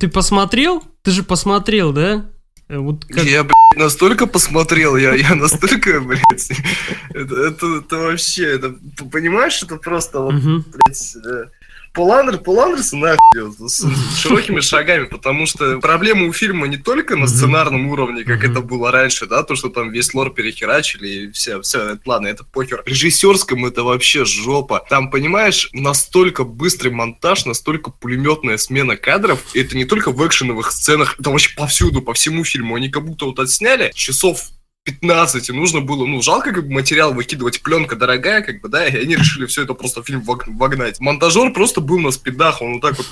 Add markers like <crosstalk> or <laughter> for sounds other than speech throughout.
Ты посмотрел? Ты же посмотрел, да? Э, вот как... Я, блядь, настолько посмотрел, я, я настолько, <laughs> блядь, это, это, это вообще, это, понимаешь, это просто вот, блядь, э, Пол, Андер, Пол Андерсон нахуй с, с широкими шагами, потому что проблема у фильма не только на сценарном уровне, как это было раньше, да, то, что там весь лор перехерачили и все, все, это, ладно, это похер. Режиссерском это вообще жопа. Там, понимаешь, настолько быстрый монтаж, настолько пулеметная смена кадров, и это не только в экшеновых сценах, это вообще повсюду, по всему фильму. Они как будто вот отсняли часов 15, и нужно было, ну, жалко как бы материал выкидывать, пленка дорогая, как бы, да, и они решили все это просто в фильм вогнать. Монтажер просто был на спидах, он вот так вот,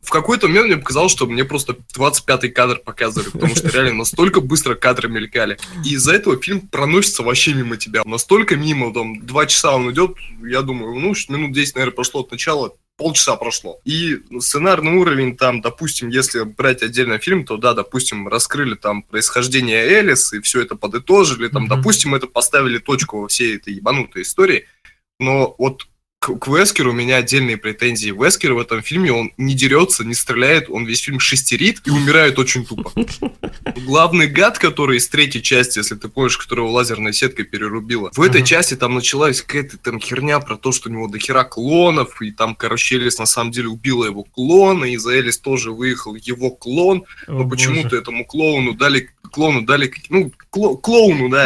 в какой-то момент мне показалось, что мне просто 25-й кадр показывали, потому что реально настолько быстро кадры мелькали. И из-за этого фильм проносится вообще мимо тебя, настолько мимо, там, два часа он идет, я думаю, ну, минут 10, наверное, прошло от начала, полчаса прошло. И сценарный уровень там, допустим, если брать отдельно фильм, то да, допустим, раскрыли там происхождение Элис и все это подытожили, там, mm-hmm. допустим, это поставили точку во всей этой ебанутой истории. Но вот к, к Вескеру у меня отдельные претензии. Вескер в этом фильме, он не дерется, не стреляет, он весь фильм шестерит и умирает очень тупо. Главный гад, который из третьей части, если ты помнишь, которого лазерной сеткой перерубила, в этой части там началась какая-то там херня про то, что у него дохера клонов, и там, короче, Элис на самом деле убила его клона, и за Элис тоже выехал его клон, но почему-то этому клоуну дали клоуну дали, ну, кло, клоуну, да,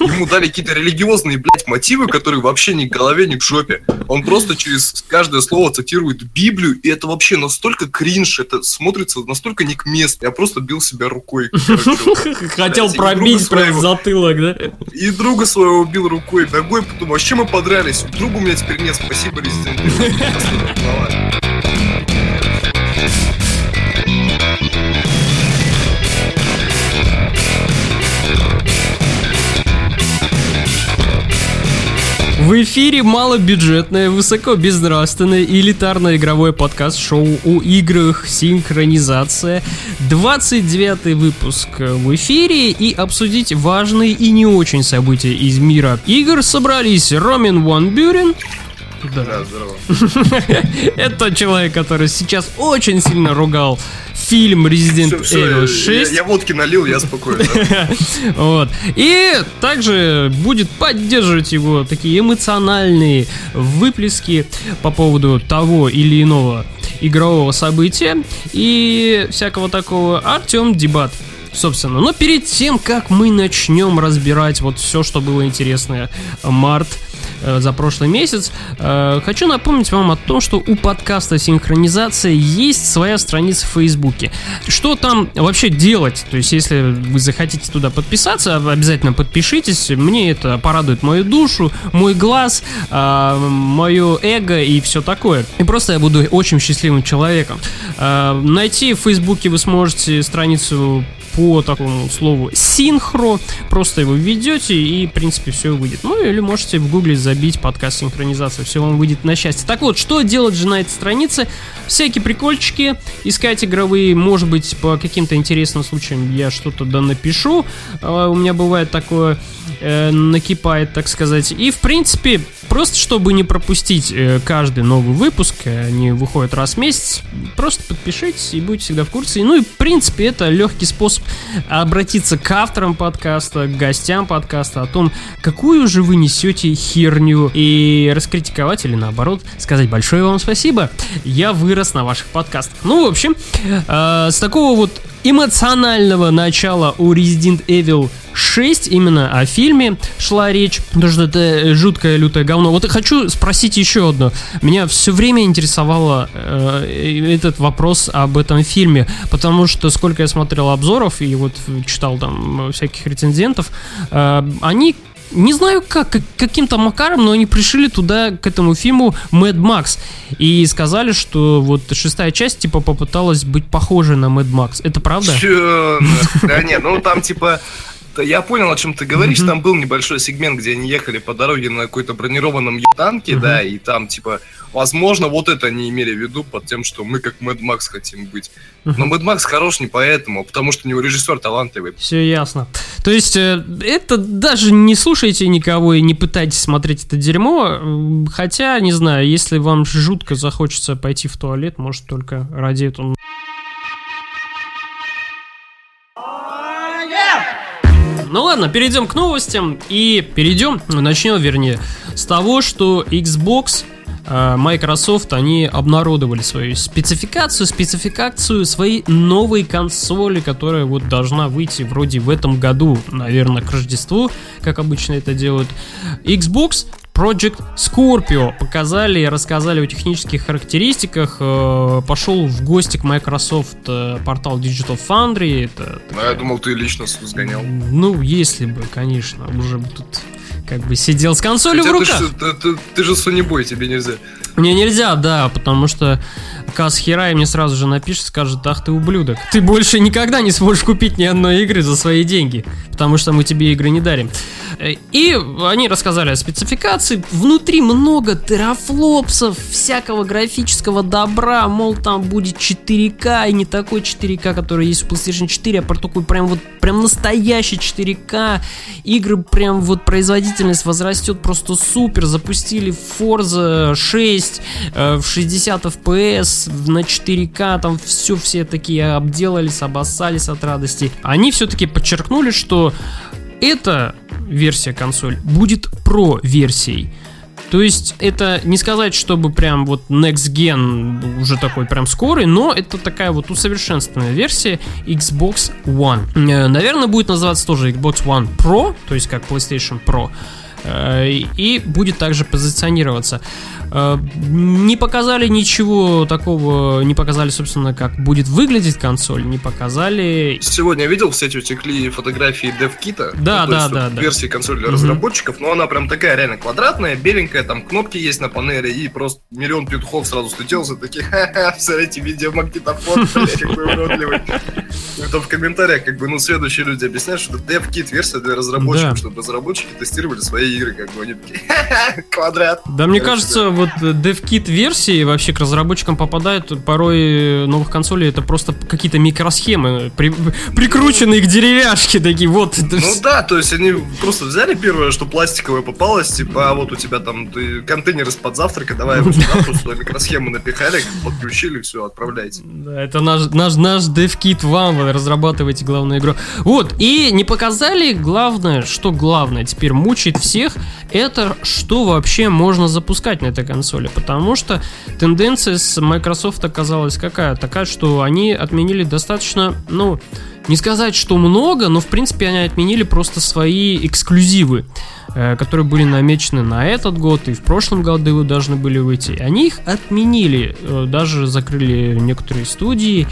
ему дали какие-то религиозные, блядь, мотивы, которые вообще ни к голове, ни к жопе. Он просто через каждое слово цитирует Библию, и это вообще настолько кринж, это смотрится настолько не к месту. Я просто бил себя рукой. <laughs> Хотел пробить прям затылок, да? И друга своего убил рукой, ногой, потом вообще мы подрались. Другу у меня теперь нет, спасибо, Резидент. <laughs> В эфире малобюджетное, высокобезнравственное и элитарное игровое подкаст-шоу о играх «Синхронизация». 29 выпуск в эфире и обсудить важные и не очень события из мира игр собрались Ромин Ван Бюрен. Да. да, здорово. <laughs> Это тот человек, который сейчас очень сильно ругал фильм Resident все, Evil 6. Я, я водки налил, я спокойно. <laughs> Вот. И также будет поддерживать его такие эмоциональные выплески по поводу того или иного игрового события и всякого такого. Артем Дебат собственно. Но перед тем, как мы начнем разбирать вот все, что было интересное март за прошлый месяц. Э, хочу напомнить вам о том, что у подкаста «Синхронизация» есть своя страница в Фейсбуке. Что там вообще делать? То есть, если вы захотите туда подписаться, обязательно подпишитесь. Мне это порадует мою душу, мой глаз, э, мое эго и все такое. И просто я буду очень счастливым человеком. Найти в Фейсбуке вы сможете страницу по такому слову синхро. Просто его введете и, в принципе, все выйдет. Ну, или можете в гугле забить подкаст синхронизация. Все вам выйдет на счастье. Так вот, что делать же на этой странице? Всякие прикольчики, искать игровые, может быть, по каким-то интересным случаям я что-то да напишу. А, у меня бывает такое, э, накипает, так сказать. И, в принципе, просто чтобы не пропустить э, каждый новый выпуск, э, они выходят раз в месяц, просто подпишитесь и будете всегда в курсе. Ну и, в принципе, это легкий способ обратиться к авторам подкаста, к гостям подкаста о том, какую же вы несете херню, и раскритиковать или наоборот сказать большое вам спасибо. Я вырос на ваших подкастах. Ну, в общем, э, с такого вот эмоционального начала у Resident Evil 6 именно о фильме шла речь, потому что это жуткое лютое говно. Вот я хочу спросить еще одно. Меня все время интересовало э, этот вопрос об этом фильме, потому что сколько я смотрел обзоров и вот читал там всяких рецензентов, э, они не знаю как, каким-то макаром, но они пришили туда, к этому фильму Mad Max. И сказали, что вот шестая часть, типа, попыталась быть похожей на Mad Max. Это правда? Чё? Да нет, ну там, типа, я понял, о чем ты говоришь. Там был небольшой сегмент, где они ехали по дороге на какой-то бронированном танке, да, и там, типа, Возможно, вот это они имели в виду под тем, что мы как Мэд Макс хотим быть. Но Мэд Макс хорош не поэтому, а потому что у него режиссер талантливый. Все ясно. То есть, э, это даже не слушайте никого и не пытайтесь смотреть это дерьмо. Хотя, не знаю, если вам жутко захочется пойти в туалет, может, только ради этого Ну ладно, перейдем к новостям и перейдем, ну, начнем вернее, с того, что Xbox Microsoft, они обнародовали свою спецификацию, спецификацию своей новой консоли, которая вот должна выйти вроде в этом году, наверное, к Рождеству, как обычно это делают. Xbox Project Scorpio показали и рассказали о технических характеристиках. Э, пошел в гости к Microsoft э, портал Digital Foundry. Это, ну, я думал, ты лично сгонял. Ну, если бы, конечно, уже тут как бы сидел с консолью Хотя в руках. Ты, ты, ты, ты же Boy, тебе нельзя. Мне нельзя, да, потому что Каз Хирай мне сразу же напишет, скажет, ах ты ублюдок, ты больше никогда не сможешь купить ни одной игры за свои деньги, потому что мы тебе игры не дарим. И они рассказали о спецификации. Внутри много терафлопсов, всякого графического добра. Мол, там будет 4К и не такой 4К, который есть в PlayStation 4, а про такой прям вот прям настоящий 4К. Игры прям вот производительность возрастет просто супер. Запустили Forza 6 э, в 60 FPS на 4К. Там все все такие обделались, обоссались от радости. Они все-таки подчеркнули, что эта версия консоль будет про версией. То есть это не сказать, чтобы прям вот Next Gen уже такой прям скорый, но это такая вот усовершенствованная версия Xbox One. Э, наверное, будет называться тоже Xbox One Pro, то есть как PlayStation Pro. Э, и будет также позиционироваться. Э, не показали ничего такого, не показали, собственно, как будет выглядеть консоль, не показали... Сегодня я видел в сети утекли фотографии DevKit. Да, ну, да, да, да. Версии консоли для угу. разработчиков, но она прям такая реально квадратная, беленькая, там кнопки есть на панели, и просто миллион петухов сразу слетелся, такие, ха-ха, смотрите, видеомагнитофон, <laughs> блядь, какой уродливый. Это в комментариях, как бы, ну, следующие люди объясняют, что это DevKit версия для разработчиков, да. чтобы разработчики тестировали свои игры, как бы они такие, квадрат. Да, мне кажется, вот DevKit версии вообще к разработчикам попадают порой новых консолей, это просто какие-то микросхемы, при, прикрученные к деревяшке, такие вот. Ну да, то есть они просто взяли первое, что пластиковое попалось, типа, а вот у тебя там ты, контейнер из-под завтрака, давай его сюда, просто микросхему напихали, подключили, все, отправляйте. Да, это наш, наш, наш DevKit вам, разрабатываете главную игру. Вот, и не показали главное, что главное теперь мучает всех, это что вообще можно запускать на этой консоли. Потому что тенденция с Microsoft оказалась какая? Такая, что они отменили достаточно, ну, не сказать, что много, но в принципе они отменили просто свои эксклюзивы, э, которые были намечены на этот год и в прошлом году должны были выйти. Они их отменили, э, даже закрыли некоторые студии.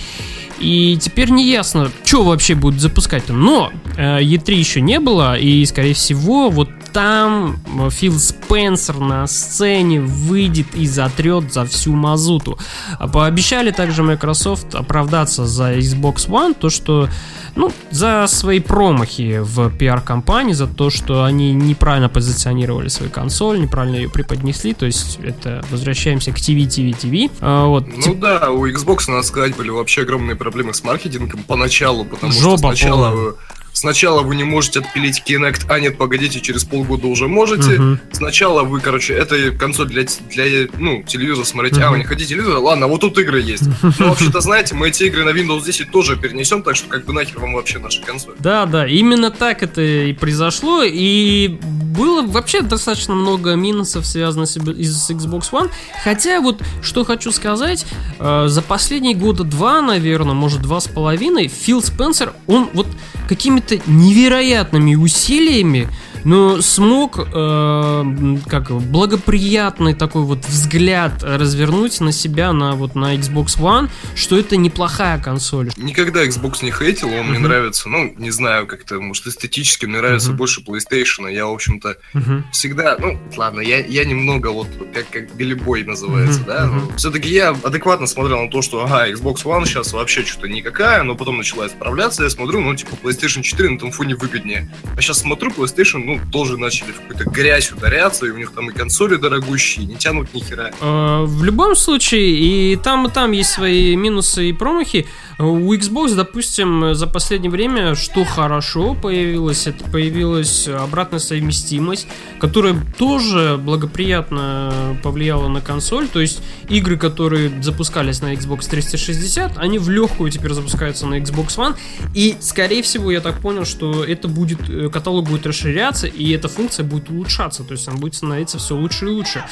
И теперь не ясно, что вообще будет запускать. Но э, E3 еще не было, и, скорее всего, вот там Фил Спенсер на сцене выйдет и затрет за всю мазуту. А пообещали также Microsoft оправдаться за Xbox One, то что ну, за свои промахи в пиар-компании, за то, что они неправильно позиционировали свою консоль, неправильно ее преподнесли, то есть это возвращаемся к TV, TV, TV. А, вот. Ну тип... да, у Xbox, надо сказать, были вообще огромные проблемы с маркетингом поначалу, потому Жопа что сначала... Полная Сначала вы не можете отпилить Kinect, а нет, погодите, через полгода уже можете. Uh-huh. Сначала вы, короче, это консоль для, для ну, телевизора смотрите. Uh-huh. А, вы не хотите телевизор? Ладно, вот тут игры есть. Но вообще-то, знаете, мы эти игры на Windows 10 тоже перенесем, так что как бы нахер вам вообще наша консоль. Да, да, именно так это и произошло. И было вообще достаточно много минусов, связанных с Xbox One. Хотя вот, что хочу сказать, э, за последние года два, наверное, может два с половиной, Фил Спенсер, он вот какими-то невероятными усилиями но смог э, как благоприятный такой вот взгляд развернуть на себя на вот на Xbox One, что это неплохая консоль. Никогда Xbox не хейтил, он uh-huh. мне нравится, ну не знаю как-то, может эстетически мне нравится uh-huh. больше PlayStation, я в общем-то uh-huh. всегда, ну ладно, я я немного вот как как голибой называется, uh-huh. да, uh-huh. все-таки я адекватно смотрел на то, что ага Xbox One сейчас вообще что-то никакая, но потом начала исправляться, я смотрю, ну типа PlayStation 4 на том фоне выгоднее, а сейчас смотрю PlayStation, ну ну, тоже начали в какую-то грязь ударяться, и у них там и консоли дорогущие, не тянут ни хера. Э, в любом случае, и там, и там есть свои минусы и промахи. У Xbox, допустим, за последнее время, что хорошо появилось, это появилась обратная совместимость, которая тоже благоприятно повлияла на консоль. То есть игры, которые запускались на Xbox 360, они в легкую теперь запускаются на Xbox One. И, скорее всего, я так понял, что это будет, э, каталог будет расширяться, и эта функция будет улучшаться. То есть она будет становиться все лучше и лучше.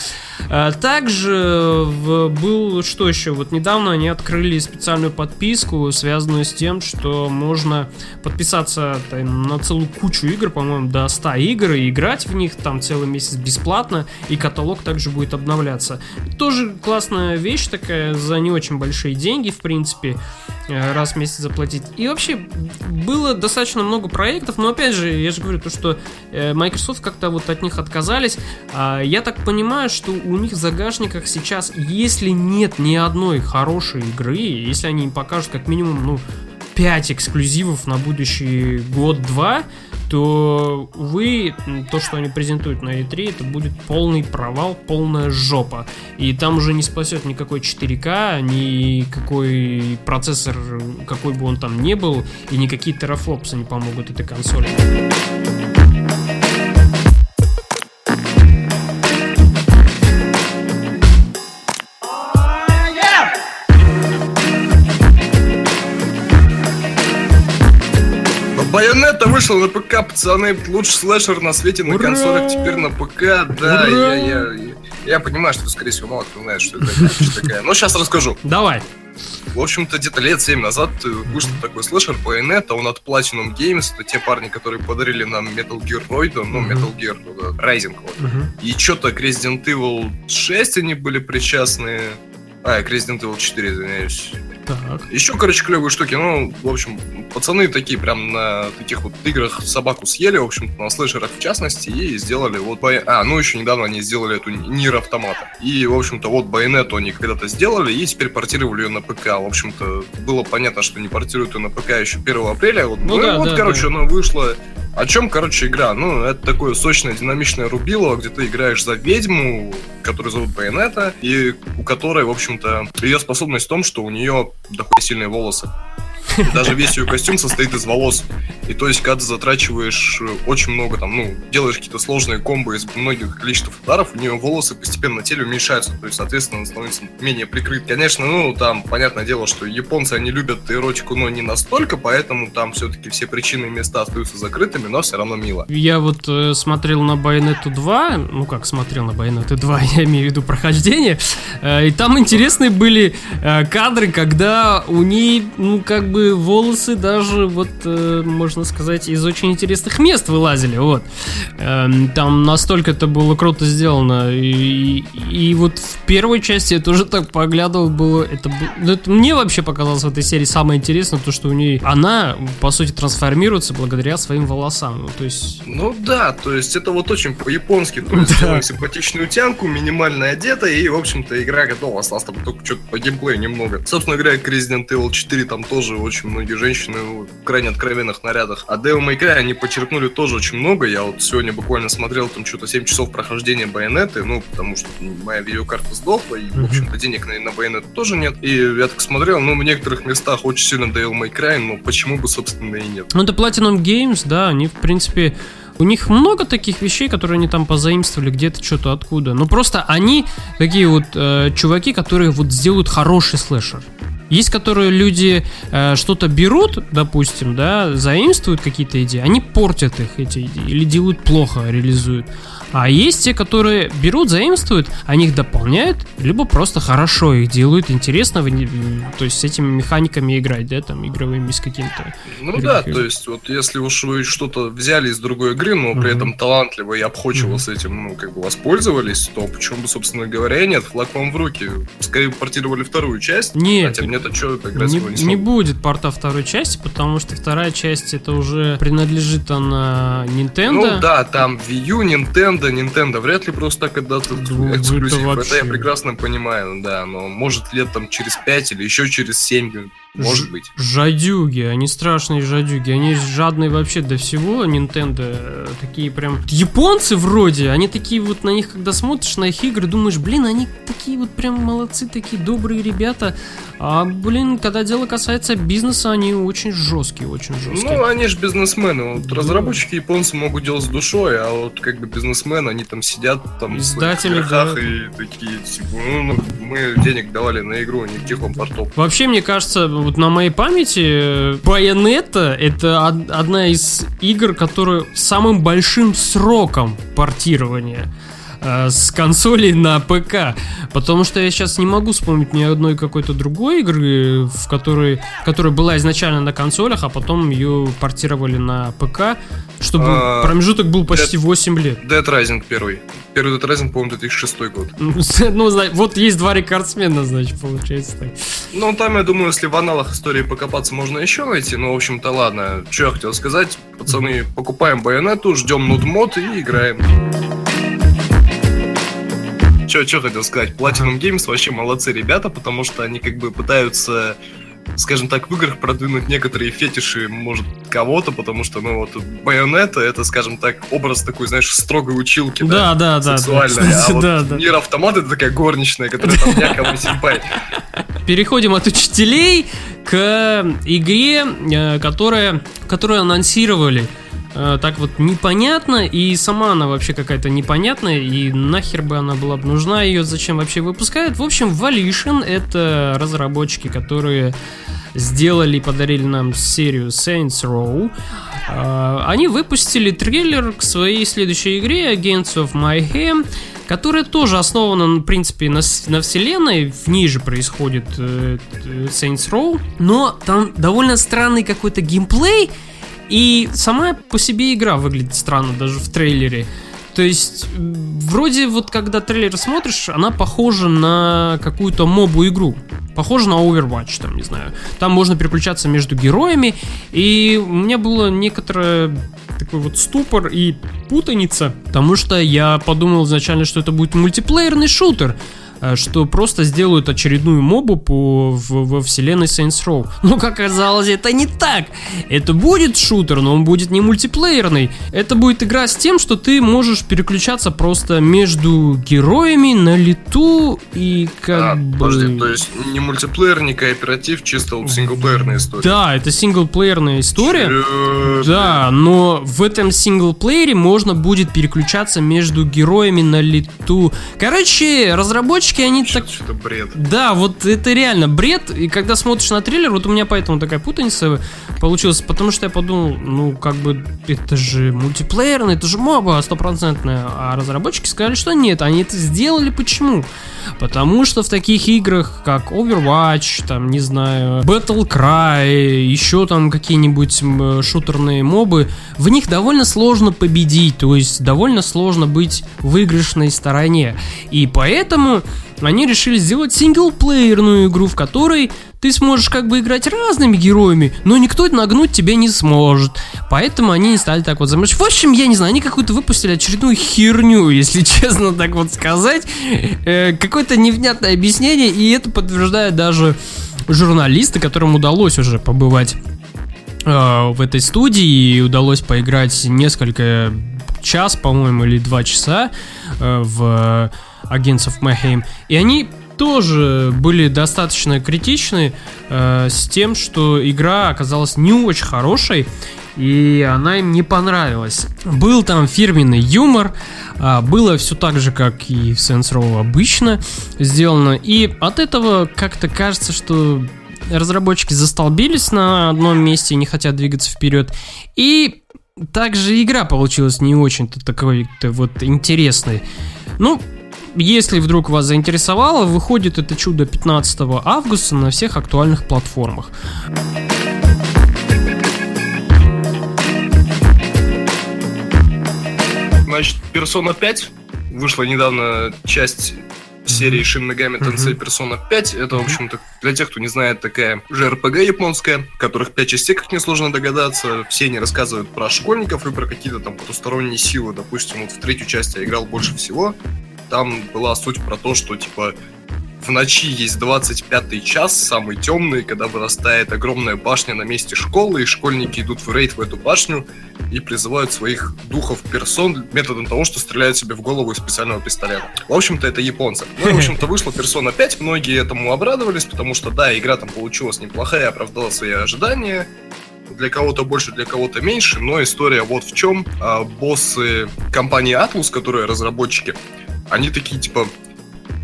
А, также был, что еще, вот недавно они открыли специальную подписку, связанную с тем, что можно подписаться там, на целую кучу игр, по-моему, до 100 игр, и играть в них там целый месяц бесплатно, и каталог также будет обновляться. Тоже классная вещь такая, за не очень большие деньги, в принципе, э, раз в месяц заплатить. И вообще, было достаточно много проектов, но опять же, я же говорю, то, что э, Microsoft как-то вот от них отказались. А я так понимаю, что у них в загашниках сейчас, если нет ни одной хорошей игры, если они им покажут как минимум, ну, 5 эксклюзивов на будущий год-два, то, увы, то, что они презентуют на E3, это будет полный провал, полная жопа. И там уже не спасет никакой 4К, никакой процессор, какой бы он там ни был, и никакие терафлопсы не помогут этой консоли. Вышла на ПК, пацаны. Лучший слэшер на свете на Ура! консолях теперь на ПК. Да, я, я, я, я понимаю, что, скорее всего, мало кто знает, что это такая. Но сейчас расскажу. Давай. В общем-то, где-то лет 7 назад вышел такой слэшер Bayonetta, он от Platinum Games, это те парни, которые подарили нам Metal Gear Void, ну, Metal Gear ну, Rising, вот. И что-то к Resident Evil 6 они были причастны, а, к Resident Evil 4, извиняюсь. Так. Еще, короче, клевые штуки. Ну, в общем, пацаны такие прям на таких вот играх собаку съели, в общем на слэшерах в частности, и сделали вот... Бай... А, ну еще недавно они сделали эту Нир Автомата. И, в общем-то, вот Байонету они когда-то сделали, и теперь портировали ее на ПК. В общем-то, было понятно, что не портируют ее на ПК еще 1 апреля. Вот, ну, ну да, вот, да, короче, да. она вышла о чем, короче, игра? Ну, это такое сочное, динамичное рубилово, где ты играешь за ведьму, которую зовут Байонета, и у которой, в общем-то, ее способность в том, что у нее дохуя сильные волосы. <laughs> Даже весь ее костюм состоит из волос. И то есть, когда ты затрачиваешь э, очень много, там, ну, делаешь какие-то сложные комбо из многих количеств ударов, у нее волосы постепенно на теле уменьшаются. То есть, соответственно, он становится менее прикрыт. Конечно, ну, там, понятное дело, что японцы, они любят эротику, но не настолько, поэтому там все-таки все причины и места остаются закрытыми, но все равно мило. Я вот э, смотрел на Байонету 2, ну как смотрел на Байонету 2, <laughs> я имею в виду прохождение, э, и там интересные были э, кадры, когда у ней, ну, как бы волосы даже, вот, э, можно сказать, из очень интересных мест вылазили, вот. Э, там настолько это было круто сделано. И, и, и вот в первой части я тоже так поглядывал, было, это, ну, это мне вообще показалось в этой серии самое интересное, то, что у нее, она, по сути, трансформируется благодаря своим волосам, ну, то есть... Ну да, то есть это вот очень по-японски, то есть <laughs> да. симпатичную тянку, минимально одета, и, в общем-то, игра готова, осталось там только что-то по геймплею немного. Собственно говоря, Resident Evil 4 там тоже очень очень многие женщины в крайне откровенных нарядах. А Devil May Cry они почерпнули тоже очень много. Я вот сегодня буквально смотрел там что-то 7 часов прохождения байонеты, ну, потому что моя видеокарта сдохла, и, в общем-то, денег на, на байонет тоже нет. И я так смотрел, ну, в некоторых местах очень сильно Devil May Cry, но почему бы, собственно, и нет. Ну, это Platinum Games, да, они, в принципе, у них много таких вещей, которые они там позаимствовали где-то что-то откуда. Но просто они такие вот э, чуваки, которые вот сделают хороший слэшер. Есть, которые люди э, что-то берут, допустим, да, заимствуют какие-то идеи, они портят их, эти идеи, или делают плохо, реализуют. А есть те, которые берут, заимствуют, они их дополняют, либо просто хорошо их делают, интересно, то есть с этими механиками играть, да, там, игровыми с каким-то. Ну да, то есть вот если уж вы что-то взяли из другой игры, но при этом талантливо и обходчиво с этим, ну, как бы воспользовались, то почему бы, собственно говоря, нет, флаг вам в руки. Скорее портировали вторую часть, нет, хотя мне-то что, играть не, не, не будет порта второй части, потому что вторая часть это уже принадлежит она Nintendo. Ну да, там Wii U, Nintendo, Nintendo, Nintendo вряд ли просто так отдадут ну, эксклюзив. Это, это я прекрасно понимаю, да, но может лет там через 5 или еще через 7 Может быть. Жадюги, они страшные жадюги, они жадные вообще до всего, Nintendo, такие прям... Японцы вроде, они такие вот на них, когда смотришь на их игры, думаешь, блин, они такие вот прям молодцы, такие добрые ребята, а, блин, когда дело касается бизнеса, они очень жесткие, очень жесткие. Ну, они же бизнесмены, вот разработчики японцы могут делать с душой, а вот как бы бизнесмены, они там сидят там Издатели, в да. и такие, типа, ну, мы денег давали на игру, а не в тихом порту. Вообще, мне кажется, вот на моей памяти Bayonetta это одна из игр, которая самым большим сроком портирования э, с консолей на ПК. Потому что я сейчас не могу вспомнить ни одной какой-то другой игры, в которой, которая была изначально на консолях, а потом ее портировали на ПК, чтобы а, промежуток был почти Dead, 8 лет. Dead Rising первый. Первый Dead Rising, по-моему, 2006 год. <laughs> ну, вот есть два рекордсмена, значит, получается так. Ну, там, я думаю, если в аналах истории покопаться, можно еще найти. Но, в общем-то, ладно. Что я хотел сказать. Пацаны, покупаем байонету, ждем нудмод и играем. Что, хотел сказать? Platinum Games вообще молодцы ребята, потому что они как бы пытаются скажем так, в играх продвинуть некоторые фетиши, может, кого-то, потому что, ну, вот, байонета, это, скажем так, образ такой, знаешь, строгой училки, да, да, да, сексуальной, да, а вот <laughs> да, да. мир автомат это такая горничная, которая там якобы симпай. Переходим от учителей к игре, э, которая, которую анонсировали э, так вот непонятно, и сама она вообще какая-то непонятная, и нахер бы она была бы нужна, ее зачем вообще выпускают. В общем, Volition — это разработчики, которые сделали и подарили нам серию Saints Row. Э, они выпустили трейлер к своей следующей игре Agents of Mayhem, которая тоже основана, в принципе, на, на вселенной, в ней же происходит э, Saints Row, но там довольно странный какой-то геймплей, и сама по себе игра выглядит странно, даже в трейлере. То есть, вроде вот когда трейлер смотришь, она похожа на какую-то мобу игру. Похожа на Overwatch, там, не знаю. Там можно переключаться между героями. И у меня было некоторое такой вот ступор и путаница, потому что я подумал изначально, что это будет мультиплеерный шутер. Э, что просто сделают очередную мобу по, в, во вселенной Saints Row. <laughs> Но, как оказалось, это не так. Это будет шутер, но он будет не мультиплеерный. Это будет игра с тем, что ты можешь переключаться просто между героями на лету и как а, бы... Подожди, то есть не мультиплеер, не кооператив, чисто вот синглплеерная история. Да, это синглплеерная история. Чё? Да, но в этом синглплеере можно будет переключаться между героями на лету. Короче, разработчики разработчики, они так... Что-то бред. Да, вот это реально бред. И когда смотришь на трейлер, вот у меня поэтому такая путаница получилась, потому что я подумал, ну, как бы, это же мультиплеерный, это же моба стопроцентная. А разработчики сказали, что нет, они это сделали. Почему? Потому что в таких играх, как Overwatch, там, не знаю, Battle Cry, еще там какие-нибудь шутерные мобы, в них довольно сложно победить, то есть довольно сложно быть в выигрышной стороне. И поэтому они решили сделать синглплеерную игру, в которой ты сможешь как бы играть разными героями, но никто нагнуть тебя не сможет. Поэтому они не стали так вот заморачиваться. В общем, я не знаю, они какую-то выпустили очередную херню, <laughs> если честно так вот сказать. Э, какое-то невнятное объяснение, и это подтверждают даже журналисты, которым удалось уже побывать э, в этой студии, и удалось поиграть несколько час, по-моему, или два часа э, в Agents of. И они тоже были достаточно критичны э, с тем, что игра оказалась не очень хорошей, и она им не понравилась. Был там фирменный юмор, э, было все так же, как и в Saints Row обычно сделано, и от этого как-то кажется, что разработчики застолбились на одном месте и не хотят двигаться вперед. И также игра получилась не очень-то такой-то вот интересной. Ну, если вдруг вас заинтересовало, выходит это чудо 15 августа на всех актуальных платформах. Значит, Persona 5 вышла недавно часть серии Shin Megami Tensei Persona 5. Это, в общем-то, для тех, кто не знает, такая же RPG японская, которых 5 частей, как несложно догадаться. Все они рассказывают про школьников и про какие-то там потусторонние силы. Допустим, вот в третью часть я играл больше всего там была суть про то, что, типа, в ночи есть 25 час, самый темный, когда вырастает огромная башня на месте школы, и школьники идут в рейд в эту башню и призывают своих духов персон методом того, что стреляют себе в голову из специального пистолета. В общем-то, это японцы. Ну, в общем-то, вышла персона 5, многие этому обрадовались, потому что, да, игра там получилась неплохая, оправдала свои ожидания, для кого-то больше, для кого-то меньше, но история вот в чем. А, боссы компании Atlus, которые разработчики, они такие, типа,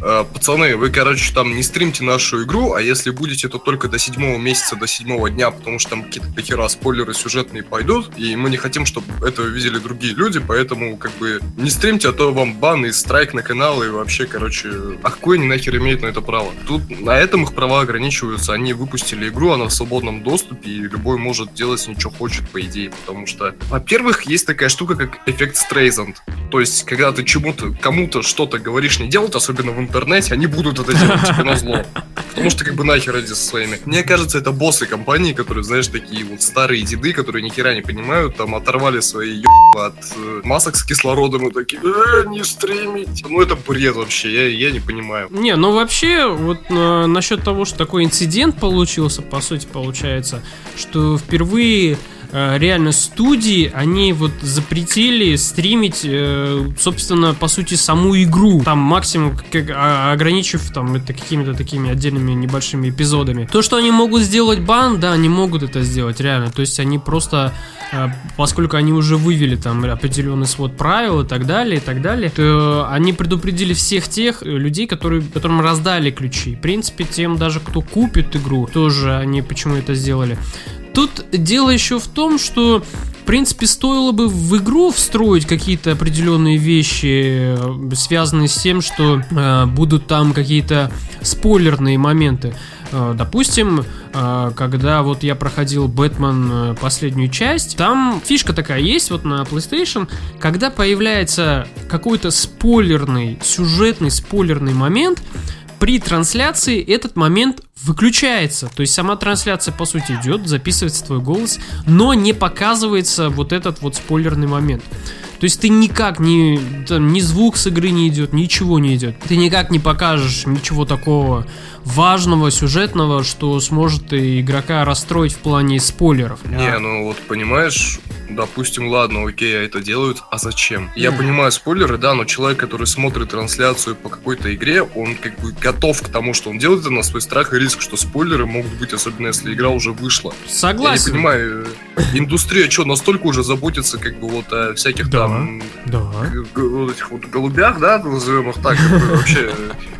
пацаны, вы, короче, там не стримьте нашу игру, а если будете, то только до седьмого месяца, до седьмого дня, потому что там какие-то дохера спойлеры сюжетные пойдут, и мы не хотим, чтобы это видели другие люди, поэтому, как бы, не стримьте, а то вам бан и страйк на канал, и вообще, короче, а какой они нахер имеют на это право? Тут на этом их права ограничиваются, они выпустили игру, она в свободном доступе, и любой может делать что хочет, по идее, потому что, во-первых, есть такая штука, как эффект Стрейзанд, то есть, когда ты чему-то, кому-то что-то говоришь не делать, особенно в интернете, они будут это делать тебе на зло. Потому что как бы нахер иди со своими. Мне кажется, это боссы компании, которые, знаешь, такие вот старые деды, которые ни хера не понимают, там оторвали свои ебы от э, масок с кислородом и такие, э, не стримить. Ну это бред вообще, я, я не понимаю. Не, ну вообще, вот э, насчет того, что такой инцидент получился, по сути, получается, что впервые реально студии, они вот запретили стримить, э, собственно, по сути, саму игру. Там максимум, а, ограничив там это какими-то такими отдельными небольшими эпизодами. То, что они могут сделать бан, да, они могут это сделать, реально. То есть они просто, э, поскольку они уже вывели там определенный свод правил и так далее, и так далее, то они предупредили всех тех людей, которые, которым раздали ключи. В принципе, тем даже, кто купит игру, тоже они почему это сделали. Тут дело еще в том, что в принципе, стоило бы в игру встроить какие-то определенные вещи, э, связанные с тем, что э, будут там какие-то спойлерные моменты. Э, допустим, э, когда вот я проходил Бэтмен э, последнюю часть, там фишка такая есть вот на PlayStation, когда появляется какой-то спойлерный, сюжетный спойлерный момент, при трансляции этот момент выключается. То есть сама трансляция, по сути, идет, записывается твой голос, но не показывается вот этот вот спойлерный момент. То есть ты никак не... Там, ни звук с игры не идет, ничего не идет. Ты никак не покажешь ничего такого важного, сюжетного, что сможет игрока расстроить в плане спойлеров. Не, ну вот понимаешь, допустим, ладно, окей, это делают, а зачем? Я понимаю спойлеры, да, но человек, который смотрит трансляцию по какой-то игре, он как бы готов к тому, что он делает это на свой страх и риск, что спойлеры могут быть, особенно если игра уже вышла. Согласен. Я не понимаю, индустрия что, настолько уже заботится как бы вот о всяких да, там да. этих вот голубях, да, назовем их так, вообще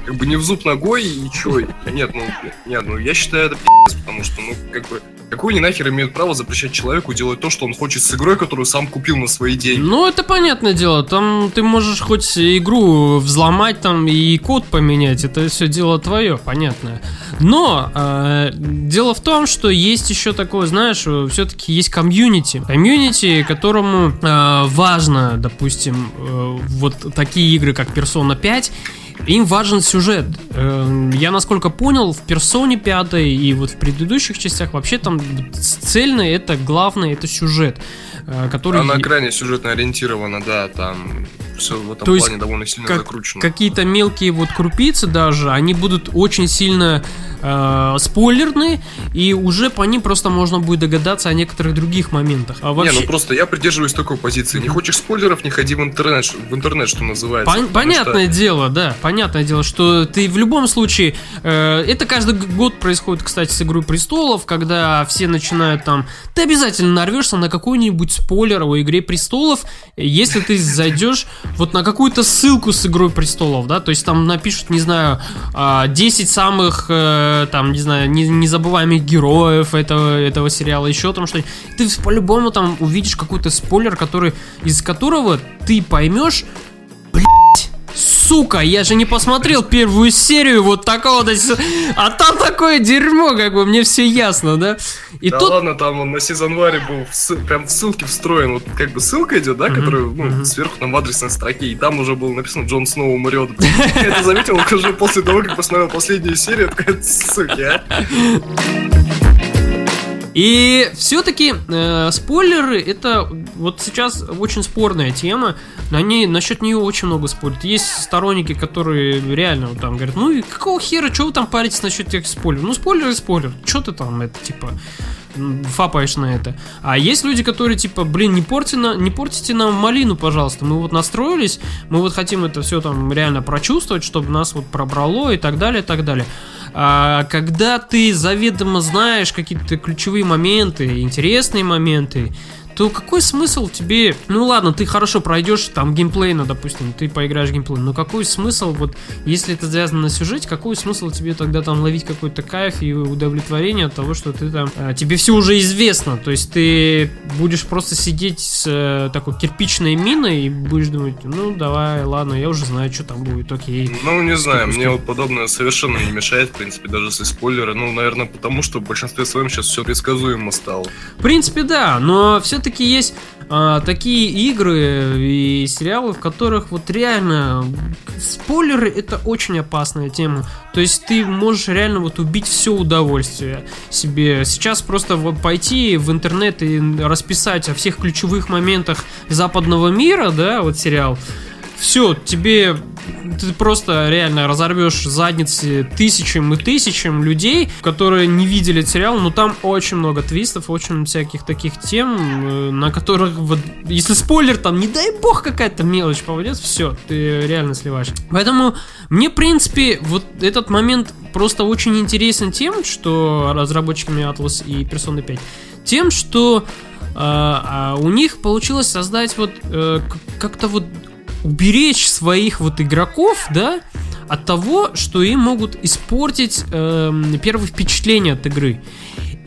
как бы не в зуб ногой и чё. Нет, ну, нет, ну я считаю это пи***ц, потому что, ну, как бы какой они нахер имеют право запрещать человеку делать то, что он хочет с игрой, которую сам купил на свои деньги? Ну, это понятное дело. Там ты можешь хоть игру взломать там и код поменять. Это все дело твое, понятное. Но э, дело в том, что есть еще такое, знаешь, все-таки есть комьюнити. Комьюнити, которому э, важно, допустим, э, вот такие игры, как Persona 5 им важен сюжет. Эм, я, насколько понял, в персоне пятой и вот в предыдущих частях вообще там цельно это главное, это сюжет. Э, который... Она крайне сюжетно ориентирована, да, там все в этом То плане есть довольно сильно как, закручено. Какие-то мелкие вот крупицы даже, они будут очень сильно э, спойлерные, и уже по ним просто можно будет догадаться о некоторых других моментах. А вообще... Не, ну просто я придерживаюсь такой позиции. Не хочешь спойлеров, не ходи в интернет, в интернет, что называется. Пон- понятное что... дело, да, понятное дело, что ты в любом случае, э, это каждый год происходит, кстати, с Игрой Престолов, когда все начинают там, ты обязательно нарвешься на какой-нибудь спойлер о Игре Престолов, если ты зайдешь вот на какую-то ссылку с Игрой Престолов, да, то есть там напишут, не знаю, 10 а, самых, э, там, не знаю, незабываемых героев этого, этого сериала, еще там что-нибудь. Ты по-любому там увидишь какой-то спойлер, который, из которого ты поймешь, сука, я же не посмотрел первую серию вот такого, а там такое дерьмо, как бы, мне все ясно, да? И да тут... ладно, там он на сезон варе был в, прям в ссылке встроен, вот как бы ссылка идет, да, mm-hmm. которая, ну, mm-hmm. сверху там в адресной строке, и там уже было написано Джон Сноу умрет. Я это заметил уже после того, как посмотрел последнюю серию, такая, сука, а. И все-таки э, спойлеры это вот сейчас очень спорная тема. Они насчет нее очень много спорят. Есть сторонники, которые реально вот, там говорят, ну и какого хера, что вы там паритесь насчет тех спойлеров? Ну спойлер и спойлер. Что ты там это типа фапаешь на это. А есть люди, которые типа, блин, не, порти на, не портите нам малину, пожалуйста. Мы вот настроились, мы вот хотим это все там реально прочувствовать, чтобы нас вот пробрало и так далее, и так далее. А, когда ты заведомо знаешь какие-то ключевые моменты, интересные моменты, то какой смысл тебе... Ну ладно, ты хорошо пройдешь там геймплейно, допустим, ты поиграешь геймплей, но какой смысл, вот, если это завязано на сюжете, какой смысл тебе тогда там ловить какой-то кайф и удовлетворение от того, что ты там... А, тебе все уже известно, то есть ты будешь просто сидеть с э, такой кирпичной миной и будешь думать, ну давай, ладно, я уже знаю, что там будет, окей. Ну, не знаю, мне вот подобное совершенно не мешает, в принципе, даже если спойлеры, ну, наверное, потому что в большинстве своем сейчас все предсказуемо стало. В принципе, да, но все-таки все-таки есть а, такие игры и сериалы, в которых вот реально спойлеры это очень опасная тема. То есть ты можешь реально вот убить все удовольствие себе. Сейчас просто вот пойти в интернет и расписать о всех ключевых моментах западного мира, да, вот сериал. Все, тебе ты просто реально разорвешь задницы тысячам и тысячам людей, которые не видели сериал, но там очень много твистов, очень всяких таких тем, э, на которых вот, если спойлер там, не дай бог какая-то мелочь попадет, все, ты реально сливаешь. Поэтому мне, в принципе, вот этот момент просто очень интересен тем, что разработчиками Atlas и Persona 5, тем, что Uh, uh, у них получилось создать вот uh, как-то вот уберечь своих вот игроков, да, от того, что им могут испортить э, первое впечатление от игры.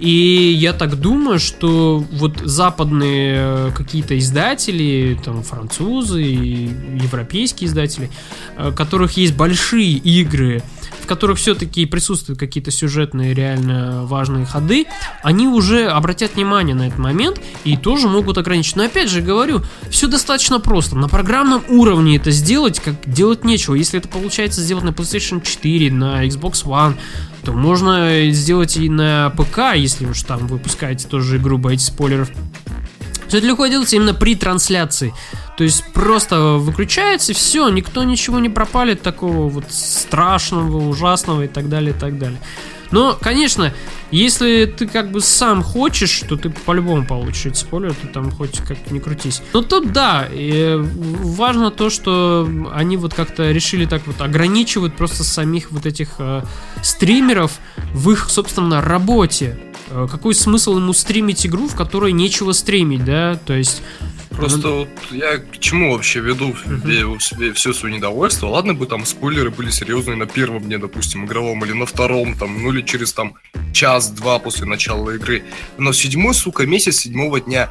И я так думаю, что вот западные э, какие-то издатели, там французы, европейские издатели, э, которых есть большие игры, в которых все-таки присутствуют какие-то сюжетные реально важные ходы, они уже обратят внимание на этот момент и тоже могут ограничить. Но опять же говорю, все достаточно просто. На программном уровне это сделать, как делать нечего. Если это получается сделать на PlayStation 4, на Xbox One, то можно сделать и на ПК, если уж там выпускаете тоже игру, боитесь спойлеров. Все это легко делается именно при трансляции. То есть просто выключается, все, никто ничего не пропалит такого вот страшного, ужасного и так далее, и так далее. Но, конечно, если ты как бы сам хочешь, то ты по-любому получишь эти спойлеры, ты там хоть как не крутись. Но тут да, важно то, что они вот как-то решили так вот ограничивать просто самих вот этих э, стримеров в их, собственно, работе. Э, какой смысл ему стримить игру, в которой нечего стримить, да? То есть Просто вот я к чему вообще веду uh-huh. все свое недовольство. Ладно бы там спойлеры были серьезные на первом дне, допустим, игровом, или на втором, там, ну или через там час-два после начала игры. Но седьмой, сука, месяц седьмого дня.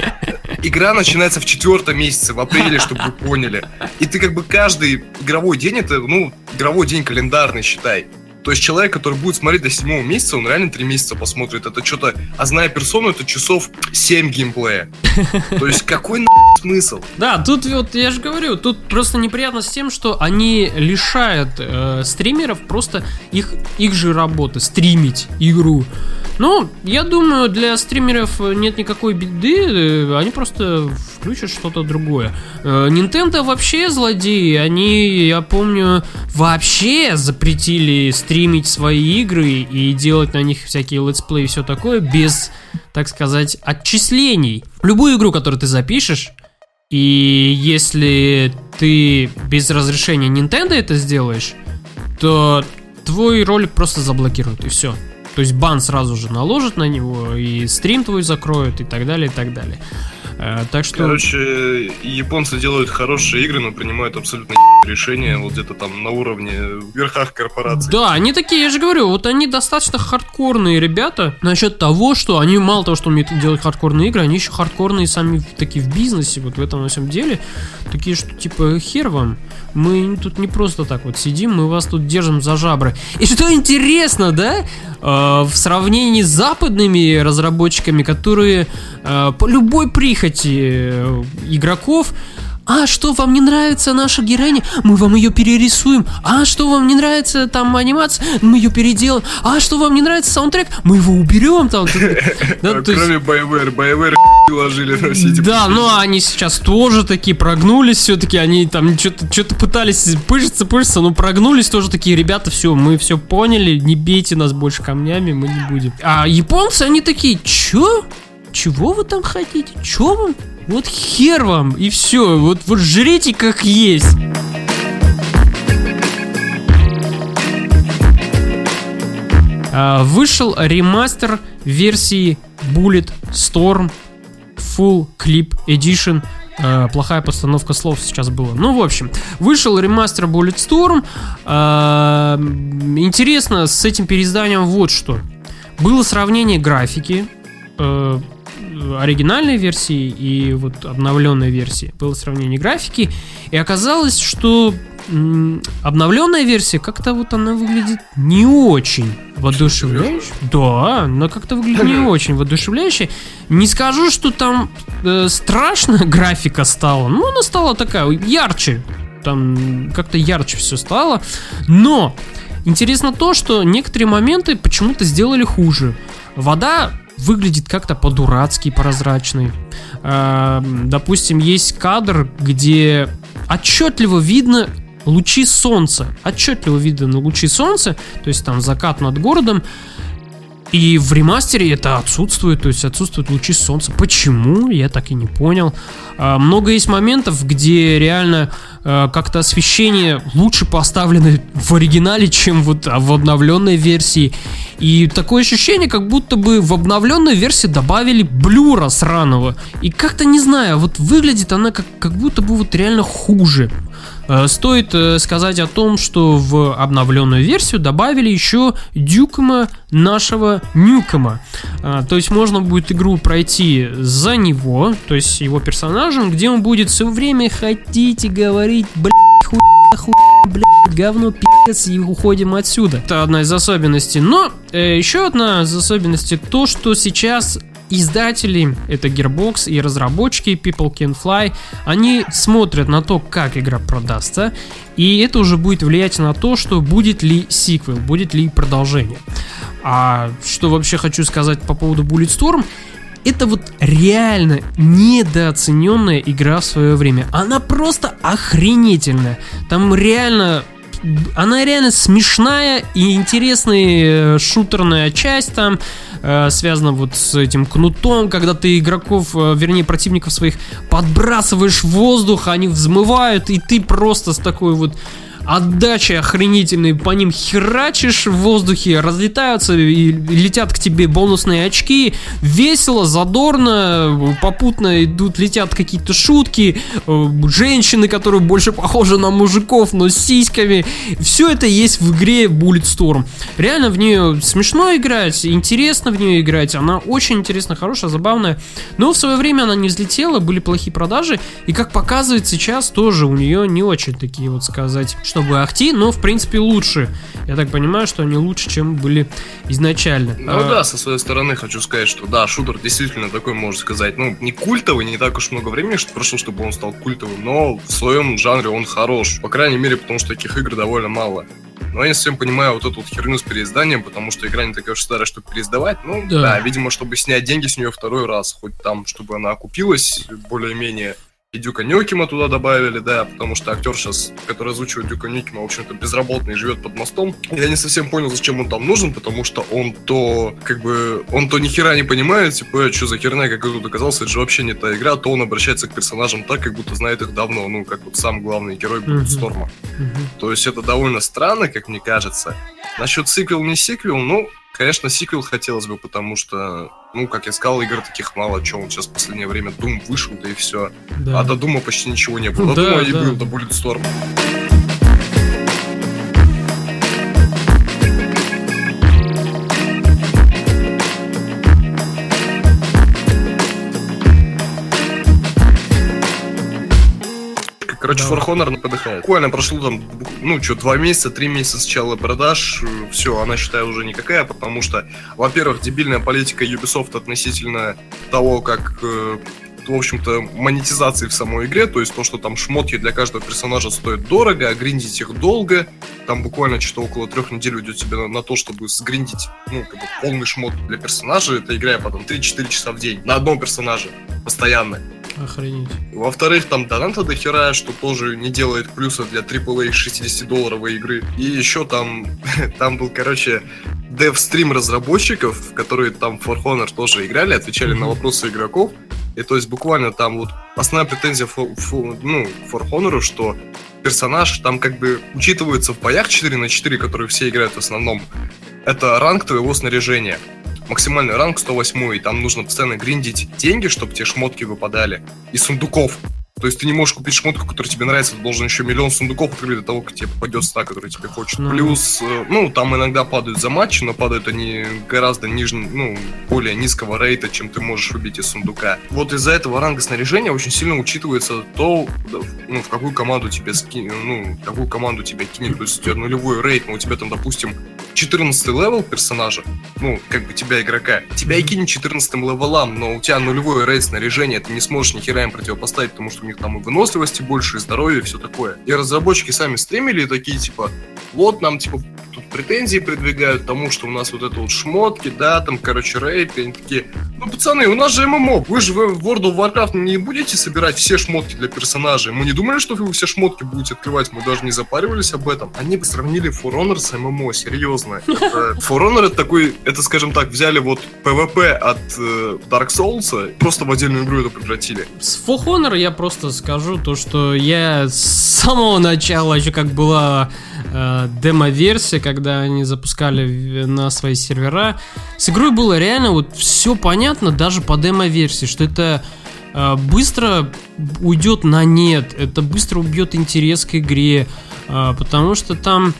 <laughs> Игра начинается в четвертом месяце, в апреле, чтобы вы поняли. И ты как бы каждый игровой день, это, ну, игровой день календарный, считай. То есть человек, который будет смотреть до седьмого месяца, он реально три месяца посмотрит. Это что-то... А зная персону, это часов 7 геймплея. То есть какой на смысл? Да, тут вот я же говорю, тут просто неприятно с тем, что они лишают э, стримеров просто их, их же работы, стримить игру. Ну, я думаю, для стримеров нет никакой беды, э, они просто включат что-то другое. Э, Nintendo вообще злодеи, они, я помню, вообще запретили стримить свои игры и делать на них всякие летсплеи и все такое без, так сказать, отчислений. Любую игру, которую ты запишешь, и если ты без разрешения Nintendo это сделаешь, то твой ролик просто заблокируют, и все. То есть бан сразу же наложат на него, и стрим твой закроют, и так далее, и так далее. Э, так что... Короче, японцы делают хорошие игры, но принимают абсолютно решения вот где-то там на уровне верхах корпораций. Да, они такие, я же говорю, вот они достаточно хардкорные ребята. Насчет того, что они мало того, что умеют делать хардкорные игры, они еще хардкорные сами такие в бизнесе, вот в этом во всем деле, такие, что типа хер вам, мы тут не просто так вот сидим, мы вас тут держим за жабры. И что интересно, да, э, в сравнении с западными разработчиками, которые э, по любой прихоти э, игроков а что вам не нравится наша героиня, мы вам ее перерисуем, а что вам не нравится там анимация, мы ее переделаем, а что вам не нравится саундтрек, мы его уберем там. <laughs> Кроме BioWare, BioWare ложили на все эти Да, но ну, они сейчас тоже такие прогнулись, все-таки они там что-то пытались пыжиться, пыжиться, но прогнулись тоже такие, ребята, все, мы все поняли, не бейте нас больше камнями, мы не будем. А японцы, они такие, чё? Чего вы там хотите? Чё вам? Вот хер вам, и все, вот, вот жрите как есть. А, вышел ремастер версии Bullet Storm Full Clip Edition. Uh, плохая постановка слов сейчас была. Ну, в общем, вышел ремастер Bulletstorm. Uh, интересно с этим переизданием вот что. Было сравнение графики uh, оригинальной версии и вот обновленной версии. Было сравнение графики, и оказалось, что обновленная версия как-то вот она выглядит не очень воодушевляюще. Да, она как-то выглядит не очень воодушевляюще. Не скажу, что там э, страшно <laughs> графика стала, но она стала такая ярче. Там как-то ярче все стало. Но интересно то, что некоторые моменты почему-то сделали хуже. Вода выглядит как-то по-дурацки прозрачный. Э, допустим, есть кадр, где отчетливо видно лучи солнца. Отчетливо видно лучи солнца, то есть там закат над городом. И в ремастере это отсутствует, то есть отсутствуют лучи солнца. Почему? Я так и не понял. А, много есть моментов, где реально а, как-то освещение лучше поставлено в оригинале, чем вот в обновленной версии. И такое ощущение, как будто бы в обновленной версии добавили блюра сраного. И как-то не знаю, вот выглядит она как, как будто бы вот реально хуже. Э, стоит э, сказать о том, что в обновленную версию добавили еще Дюкома нашего Нюкома. Э, то есть можно будет игру пройти за него, то есть его персонажем, где он будет все время ходить и говорить, блядь, хуй, хуй, блядь, говно, пи***ц, и уходим отсюда. Это одна из особенностей. Но э, еще одна из особенностей то, что сейчас издатели, это Gearbox и разработчики People Can Fly, они смотрят на то, как игра продастся, и это уже будет влиять на то, что будет ли сиквел, будет ли продолжение. А что вообще хочу сказать по поводу Bulletstorm, это вот реально недооцененная игра в свое время. Она просто охренительная. Там реально она реально смешная и интересная э, шутерная часть там э, связана вот с этим кнутом, когда ты игроков, э, вернее противников своих подбрасываешь в воздух, они взмывают, и ты просто с такой вот отдачи охренительные, по ним херачишь в воздухе, разлетаются и летят к тебе бонусные очки, весело, задорно, попутно идут, летят какие-то шутки, э, женщины, которые больше похожи на мужиков, но с сиськами, все это есть в игре Bulletstorm. Реально в нее смешно играть, интересно в нее играть, она очень интересная, хорошая, забавная, но в свое время она не взлетела, были плохие продажи, и как показывает сейчас, тоже у нее не очень такие вот сказать чтобы ахти, но в принципе лучше. Я так понимаю, что они лучше, чем были изначально. Ну а... да, со своей стороны хочу сказать, что да, шутер действительно такой, можно сказать, ну, не культовый, не так уж много времени что прошло, чтобы он стал культовым, но в своем жанре он хорош. По крайней мере, потому что таких игр довольно мало. Но я не совсем понимаю вот эту вот херню с переизданием, потому что игра не такая уж старая, чтобы переиздавать. Ну, да. да, видимо, чтобы снять деньги с нее второй раз, хоть там, чтобы она окупилась более-менее. И Дюка Нюкима туда добавили, да, потому что актер сейчас, который озвучивает Дюка Нюкима, в общем-то, безработный, живет под мостом. Я не совсем понял, зачем он там нужен, потому что он то, как бы, он то ни хера не понимает, типа, что за херня, как тут оказался, это же вообще не та игра, то он обращается к персонажам так, как будто знает их давно, ну, как вот сам главный герой Бутсторма. Mm-hmm. То есть это довольно странно, как мне кажется. Насчет сиквел, не сиквел, ну, Конечно, сиквел хотелось бы, потому что, ну, как я сказал, игр таких мало. Че, он сейчас в последнее время Doom вышел, да и все. Да. А до Дума почти ничего не было. До да, Дума да. и был, до Bulletstorm. Короче. For Honor подыхает. Буквально прошло там, ну, что, два месяца, три месяца с начала продаж. Все, она, считаю, уже никакая, потому что, во-первых, дебильная политика Ubisoft относительно того, как э, в общем-то, монетизации в самой игре, то есть то, что там шмотки для каждого персонажа стоят дорого, а гриндить их долго, там буквально что-то около трех недель уйдет тебе на, на то, чтобы сгриндить, ну, как бы полный шмот для персонажа, это играя потом 3-4 часа в день на одном персонаже, постоянно. Охренеть. Во-вторых, там доната до хера, что тоже не делает плюса для AAA 60-долларовой игры. И еще там, <laughs> там был, короче, дев-стрим разработчиков, которые там в For Honor тоже играли, отвечали mm-hmm. на вопросы игроков. И то есть буквально там вот основная претензия for, for, ну, For Honor, что персонаж там как бы учитывается в боях 4 на 4, которые все играют в основном. Это ранг твоего снаряжения максимальный ранг 108, и там нужно постоянно гриндить деньги, чтобы тебе шмотки выпадали, и сундуков. То есть ты не можешь купить шмотку, которая тебе нравится, ты должен еще миллион сундуков открыть до того, как тебе попадет ста, который тебе хочет. Mm-hmm. Плюс, э, ну, там иногда падают за матчи, но падают они гораздо ниже, ну, более низкого рейта, чем ты можешь выбить из сундука. Вот из-за этого ранга снаряжения очень сильно учитывается то, ну, в какую команду тебе ски, ну, какую команду тебя кинет. То есть у тебя нулевой рейт, но у тебя там, допустим, 14 левел персонажа, ну, как бы тебя игрока, тебя и кинет 14 левелам, но у тебя нулевой рейд снаряжения, ты не сможешь ни хера им противопоставить, потому что у них там и выносливости больше, и здоровья, и все такое. И разработчики сами стримили и такие, типа, вот нам, типа, тут претензии выдвигают тому, что у нас вот это вот шмотки, да, там, короче, рейд, и они такие, ну, пацаны, у нас же ММО, вы же в World of Warcraft не будете собирать все шмотки для персонажей, мы не думали, что вы все шмотки будете открывать, мы даже не запаривались об этом. Они бы сравнили For Honor с ММО, серьезно. <laughs> Это, For Honor это такой, это, скажем так, взяли вот PvP от э, Dark Souls, просто в отдельную игру это превратили. С For Honor я просто скажу то, что я с самого начала, еще как была э, демо-версия, когда они запускали на свои сервера, с игрой было реально вот все понятно даже по демо-версии, что это э, быстро уйдет на нет, это быстро убьет интерес к игре, э, потому что там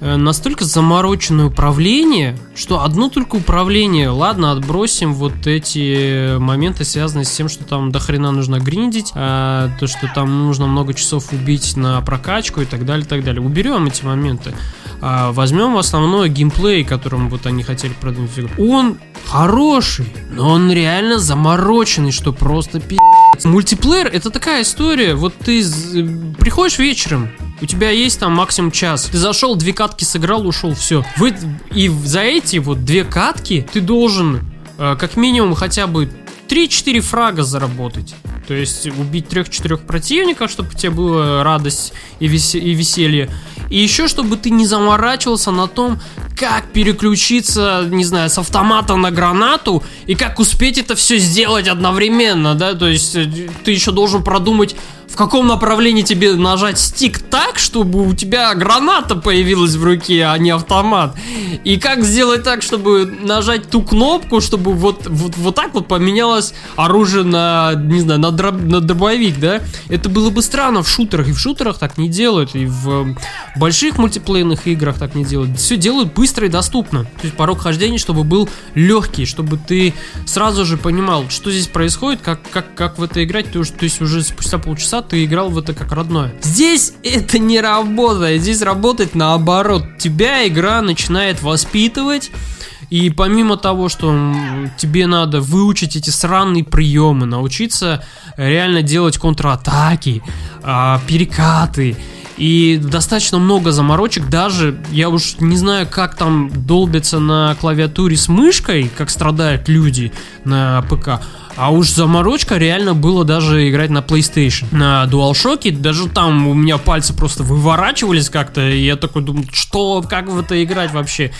настолько замороченное управление, что одно только управление, ладно, отбросим вот эти моменты, связанные с тем, что там до хрена нужно гриндить, а, то, что там нужно много часов убить на прокачку и так далее, так далее. Уберем эти моменты. А, возьмем основной геймплей, которым вот они хотели продвинуть Он хороший, но он реально замороченный, что просто пи***. Мультиплеер это такая история, вот ты приходишь вечером, у тебя есть там максимум час. Ты зашел, две катки сыграл, ушел, все. Вы, и за эти вот две катки ты должен э, как минимум хотя бы 3-4 фрага заработать. То есть убить 3-4 противников, чтобы у тебя была радость и, весе- и веселье. И еще, чтобы ты не заморачивался на том, как переключиться, не знаю, с автомата на гранату и как успеть это все сделать одновременно, да, то есть э, ты еще должен продумать, в каком направлении тебе нажать стик так, чтобы у тебя граната появилась в руке, а не автомат. И как сделать так, чтобы нажать ту кнопку, чтобы вот, вот, вот так вот поменялось оружие на, не знаю, на, дроб, на дробовик, да? Это было бы странно в шутерах, и в шутерах так не делают, и в больших мультиплеерных играх так не делают. Все делают быстро и доступно. То есть порог хождения, чтобы был легкий, чтобы ты сразу же понимал, что здесь происходит, как, как, как в это играть, то, то есть уже спустя полчаса ты играл в это как родное. Здесь это не работает, здесь работает наоборот. Тебя игра начинает воспитывать, и помимо того, что тебе надо выучить эти сраные приемы, научиться реально делать контратаки, а, перекаты, и достаточно много заморочек, даже я уж не знаю, как там долбится на клавиатуре с мышкой, как страдают люди на ПК. А уж заморочка реально было даже играть на PlayStation. На DualShock, даже там у меня пальцы просто выворачивались как-то, и я такой думаю, что, как в это играть вообще?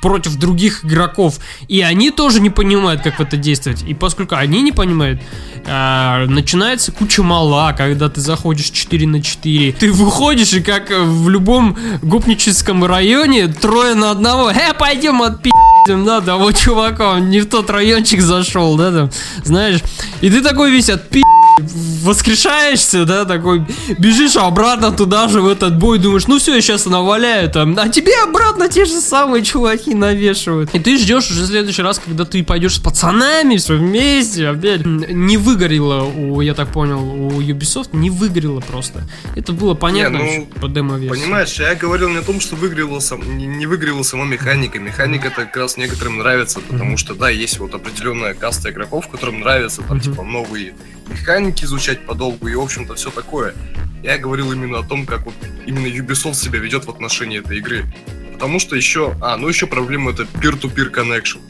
Против других игроков. И они тоже не понимают, как в это действовать. И поскольку они не понимают, а, начинается куча мала, когда ты заходишь 4 на 4. Ты выходишь, и как в любом гопническом районе, трое на одного. Э, пойдем отпи***. Да, того чувака, он не в тот райончик зашел, да, там, знаешь. И ты такой весь отпи***, воскрешаешься, да, такой, бежишь обратно туда же, в этот бой, думаешь, ну все, я сейчас наваляю там, а тебе обратно те же самые чуваки навешивают. И ты ждешь уже в следующий раз, когда ты пойдешь с пацанами, все вместе, опять. Не выгорело у, я так понял, у Ubisoft, не выгорело просто. Это было понятно не, ну, по демо-версии. Понимаешь, я говорил не о том, что выгорело сам, не, не выгорела сама механика. Механика это как раз некоторым нравится, потому что, да, есть вот определенная каста игроков, которым нравится там, типа, новые механики изучать подолгу и, в общем-то, все такое. Я говорил именно о том, как вот именно Ubisoft себя ведет в отношении этой игры. Потому что еще... А, ну еще проблема это peer-to-peer connection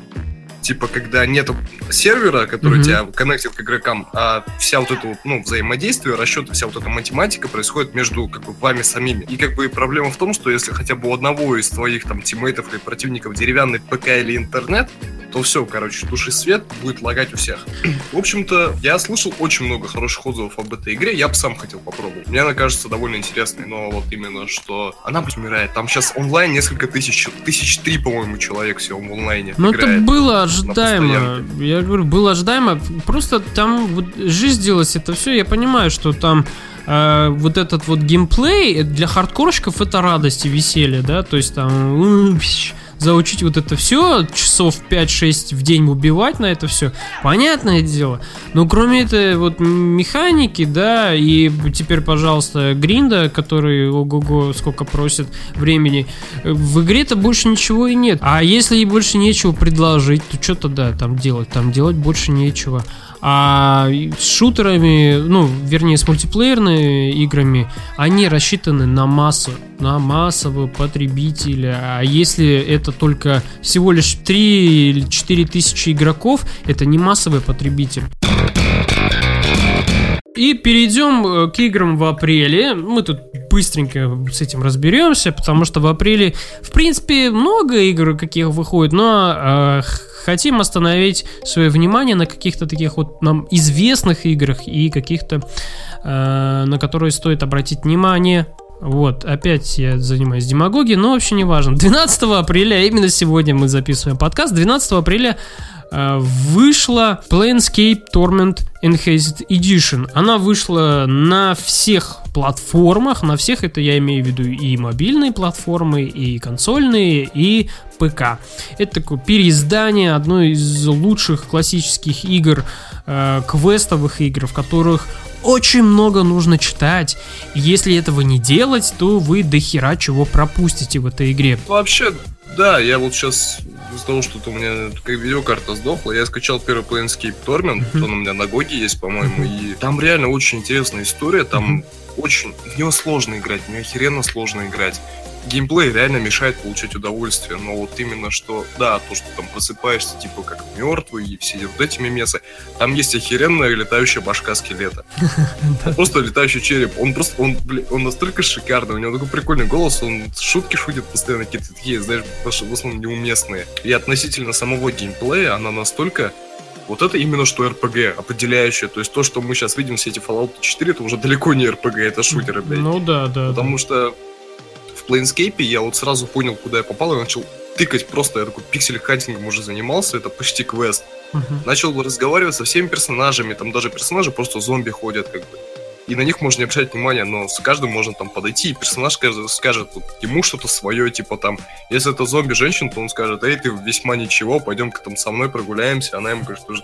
типа, когда нет сервера, который mm-hmm. тебя коннектит к игрокам, а вся вот это вот, ну, взаимодействие, расчеты, вся вот эта математика происходит между, как бы, вами самими. И, как бы, проблема в том, что если хотя бы у одного из твоих, там, тиммейтов или противников деревянный ПК или интернет, то все, короче, туши свет, будет лагать у всех. <clears throat> В общем-то, я слышал очень много хороших отзывов об этой игре, я бы сам хотел попробовать. Мне она кажется довольно интересной, но вот именно, что она будет умирает. Там сейчас онлайн несколько тысяч, тысяч три, по-моему, человек всего в онлайне Ну это было ожидаемо. Я говорю, было ожидаемо. Просто там вот жизнь делалась это все, я понимаю, что там э, вот этот вот геймплей для хардкорщиков это радость и веселье, да, то есть там заучить вот это все, часов 5-6 в день убивать на это все, понятное дело. Но кроме этой вот механики, да, и теперь, пожалуйста, гринда, который ого-го сколько просит времени, в игре-то больше ничего и нет. А если ей больше нечего предложить, то что тогда там делать? Там делать больше нечего. А с шутерами, ну, вернее, с мультиплеерными играми, они рассчитаны на массу, на массового потребителя. А если это только всего лишь 3 или 4 тысячи игроков, это не массовый потребитель. И перейдем э, к играм в апреле. Мы тут быстренько с этим разберемся, потому что в апреле, в принципе, много игр каких выходит, но э, хотим остановить свое внимание на каких-то таких вот нам известных играх и каких-то, э, на которые стоит обратить внимание. Вот, опять я занимаюсь демагогией, но вообще не важно. <laughs> 12 апреля, именно сегодня мы записываем подкаст, 12 апреля вышла Planescape Torment Enhanced Edition. Она вышла на всех платформах, на всех это я имею в виду и мобильные платформы, и консольные, и ПК. Это такое переиздание одной из лучших классических игр, э, квестовых игр, в которых очень много нужно читать. Если этого не делать, то вы до хера чего пропустите в этой игре. Вообще, да, я вот сейчас из-за того, что у меня видеокарта сдохла, я скачал первый Planescape Torment, mm-hmm. он у меня на Гоге есть, по-моему, и там реально очень интересная история, там mm-hmm. очень, в нее сложно играть, в нее охеренно сложно играть геймплей реально мешает получать удовольствие, но вот именно что, да, то, что там просыпаешься, типа, как мертвый, и все вот эти мемесы, там есть охеренная летающая башка скелета. <laughs> Просто летающий череп. Он просто, он, он настолько шикарный, у него такой прикольный голос, он шутки шутит постоянно, какие-то такие, знаешь, в основном неуместные. И относительно самого геймплея, она настолько вот это именно что RPG, определяющее. То есть то, что мы сейчас видим все эти Fallout 4, это уже далеко не RPG, это шутеры, блядь. Ну да, да. Потому да. что в Planescape я вот сразу понял, куда я попал, и начал тыкать просто, я такой пиксель-хантингом уже занимался, это почти квест. Uh-huh. Начал разговаривать со всеми персонажами, там даже персонажи просто зомби ходят, как бы. И на них можно не обращать внимания, но с каждым можно там подойти, и персонаж скажет, скажет вот, ему что-то свое, типа там, если это зомби-женщина, то он скажет, эй, ты весьма ничего, пойдем-ка там со мной прогуляемся, она ему говорит, что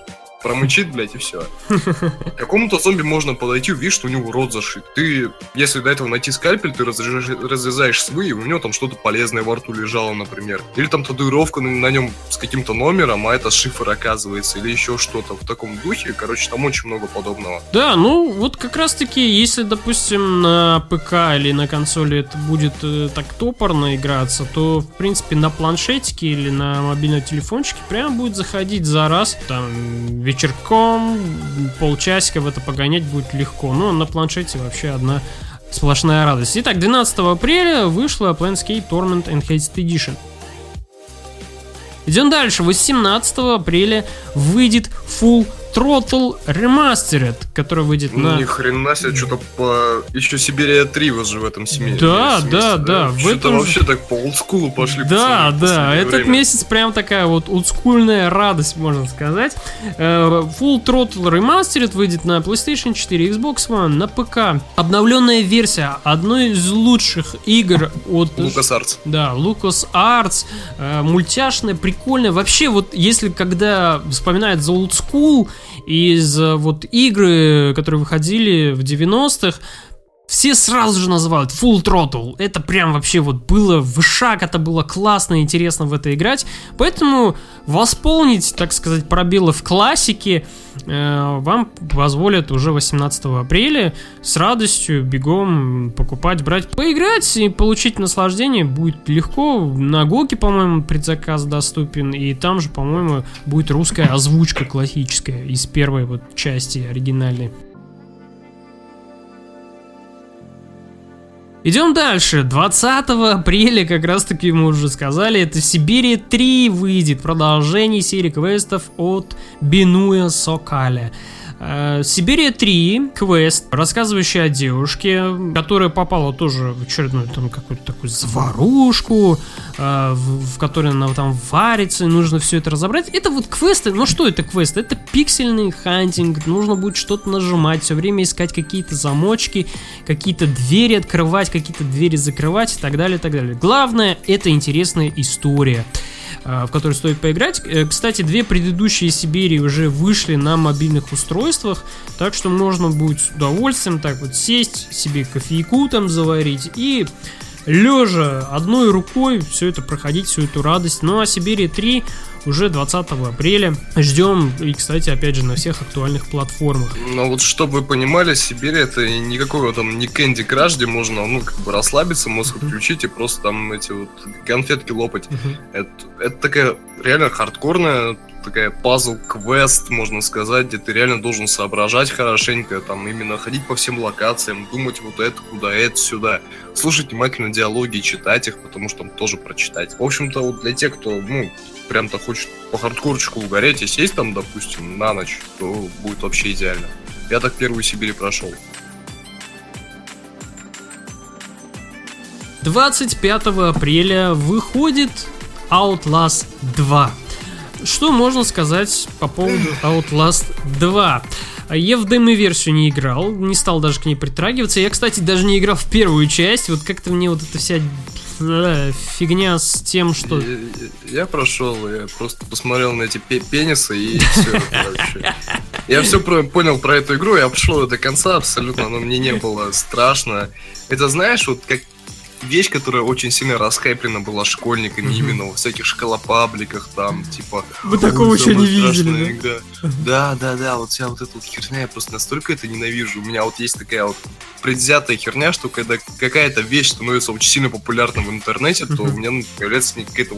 промычит, блядь, и все. К <laughs> какому-то зомби можно подойти, увидишь, что у него рот зашит. Ты, если до этого найти скальпель, ты разрезаешь, разрезаешь свы, и у него там что-то полезное во рту лежало, например. Или там татуировка на, на нем с каким-то номером, а это шифр оказывается, или еще что-то в таком духе. Короче, там очень много подобного. Да, ну вот как раз-таки, если, допустим, на ПК или на консоли это будет э, так топорно играться, то, в принципе, на планшетике или на мобильном телефончике прям будет заходить за раз, там, вечерком полчасика в это погонять будет легко. Но на планшете вообще одна сплошная радость. Итак, 12 апреля вышла Planescape Torment Enhanced Edition. Идем дальше. 18 апреля выйдет Full Throttle Remastered, который выйдет Ну, на... ни хрена себе, что-то по... Еще Сибирия 3 вот же в этом семье. Да, да, да, в Что-то этом вообще так по олдскулу пошли. Да, пацаны, да, этот время. месяц прям такая вот олдскульная радость, можно сказать. Э, Full Throttle Remastered выйдет на PlayStation 4, Xbox One, на ПК. Обновленная версия одной из лучших игр от... Артс. Да, Lucas Arts, э, мультяшная, прикольная. Вообще, вот если когда вспоминает за Old School из э, вот игры, которые выходили в 90-х, все сразу же называют Full Throttle. Это прям вообще вот было в шаг, это было классно и интересно в это играть. Поэтому восполнить, так сказать, пробелы в классике э, вам позволят уже 18 апреля с радостью бегом покупать, брать, поиграть и получить наслаждение будет легко. На Гоге, по-моему, предзаказ доступен, и там же, по-моему, будет русская озвучка классическая из первой вот части оригинальной. Идем дальше. 20 апреля, как раз таки мы уже сказали, это Сибири 3 выйдет. Продолжение серии квестов от Бинуя Сокаля. Э, Сибирия 3, квест, рассказывающий о девушке, которая попала тоже в очередную там какую-то такую заварушку, э, в, в которой она там варится, и нужно все это разобрать. Это вот квесты, ну что это квесты? Это пиксельный хантинг, нужно будет что-то нажимать, все время искать какие-то замочки, какие-то двери открывать, какие-то двери закрывать и так далее, и так далее. Главное, это интересная история в которой стоит поиграть. Э, Кстати, две предыдущие Сибири уже вышли на мобильных устройствах, так что можно будет с удовольствием так вот сесть, себе кофейку там заварить и лежа одной рукой все это проходить, всю эту радость. Ну а Сибири 3 уже 20 апреля. Ждем, и, кстати, опять же, на всех актуальных платформах. Ну вот, чтобы вы понимали, Сибирь это никакой вот там не Кэнди Краш, где можно, ну, как бы расслабиться, мозг отключить и просто там эти вот конфетки лопать. Это, это такая реально хардкорная такая пазл-квест, можно сказать, где ты реально должен соображать хорошенько, там именно ходить по всем локациям, думать вот это, куда это, сюда, слушать внимательно диалоги, читать их, потому что там тоже прочитать. В общем-то, вот для тех, кто, ну, прям-то хочет по хардкорчику угореть и сесть там, допустим, на ночь, то будет вообще идеально. Я так первую Сибирь прошел. 25 апреля выходит Outlast 2. Что можно сказать по поводу <clears throat> Outlast 2? Я в демо-версию не играл, не стал даже к ней притрагиваться. Я, кстати, даже не играл в первую часть. Вот как-то мне вот эта вся э, фигня с тем, что... Я, я прошел, я просто посмотрел на эти пе- пенисы и все. <laughs> Я все понял про эту игру, я пошел до конца абсолютно, но мне не было страшно. Это знаешь, вот как вещь, которая очень сильно расхайплена была школьниками, Мгм. именно во всяких школопабликах, там, типа... Вы «Ой, такого еще не видели, игра». Да, да, да, вот вся вот эта вот херня, я просто настолько это ненавижу. У меня вот есть такая вот предвзятая херня, что когда какая-то вещь становится очень сильно популярна в интернете, то у меня ну, появляется какая-то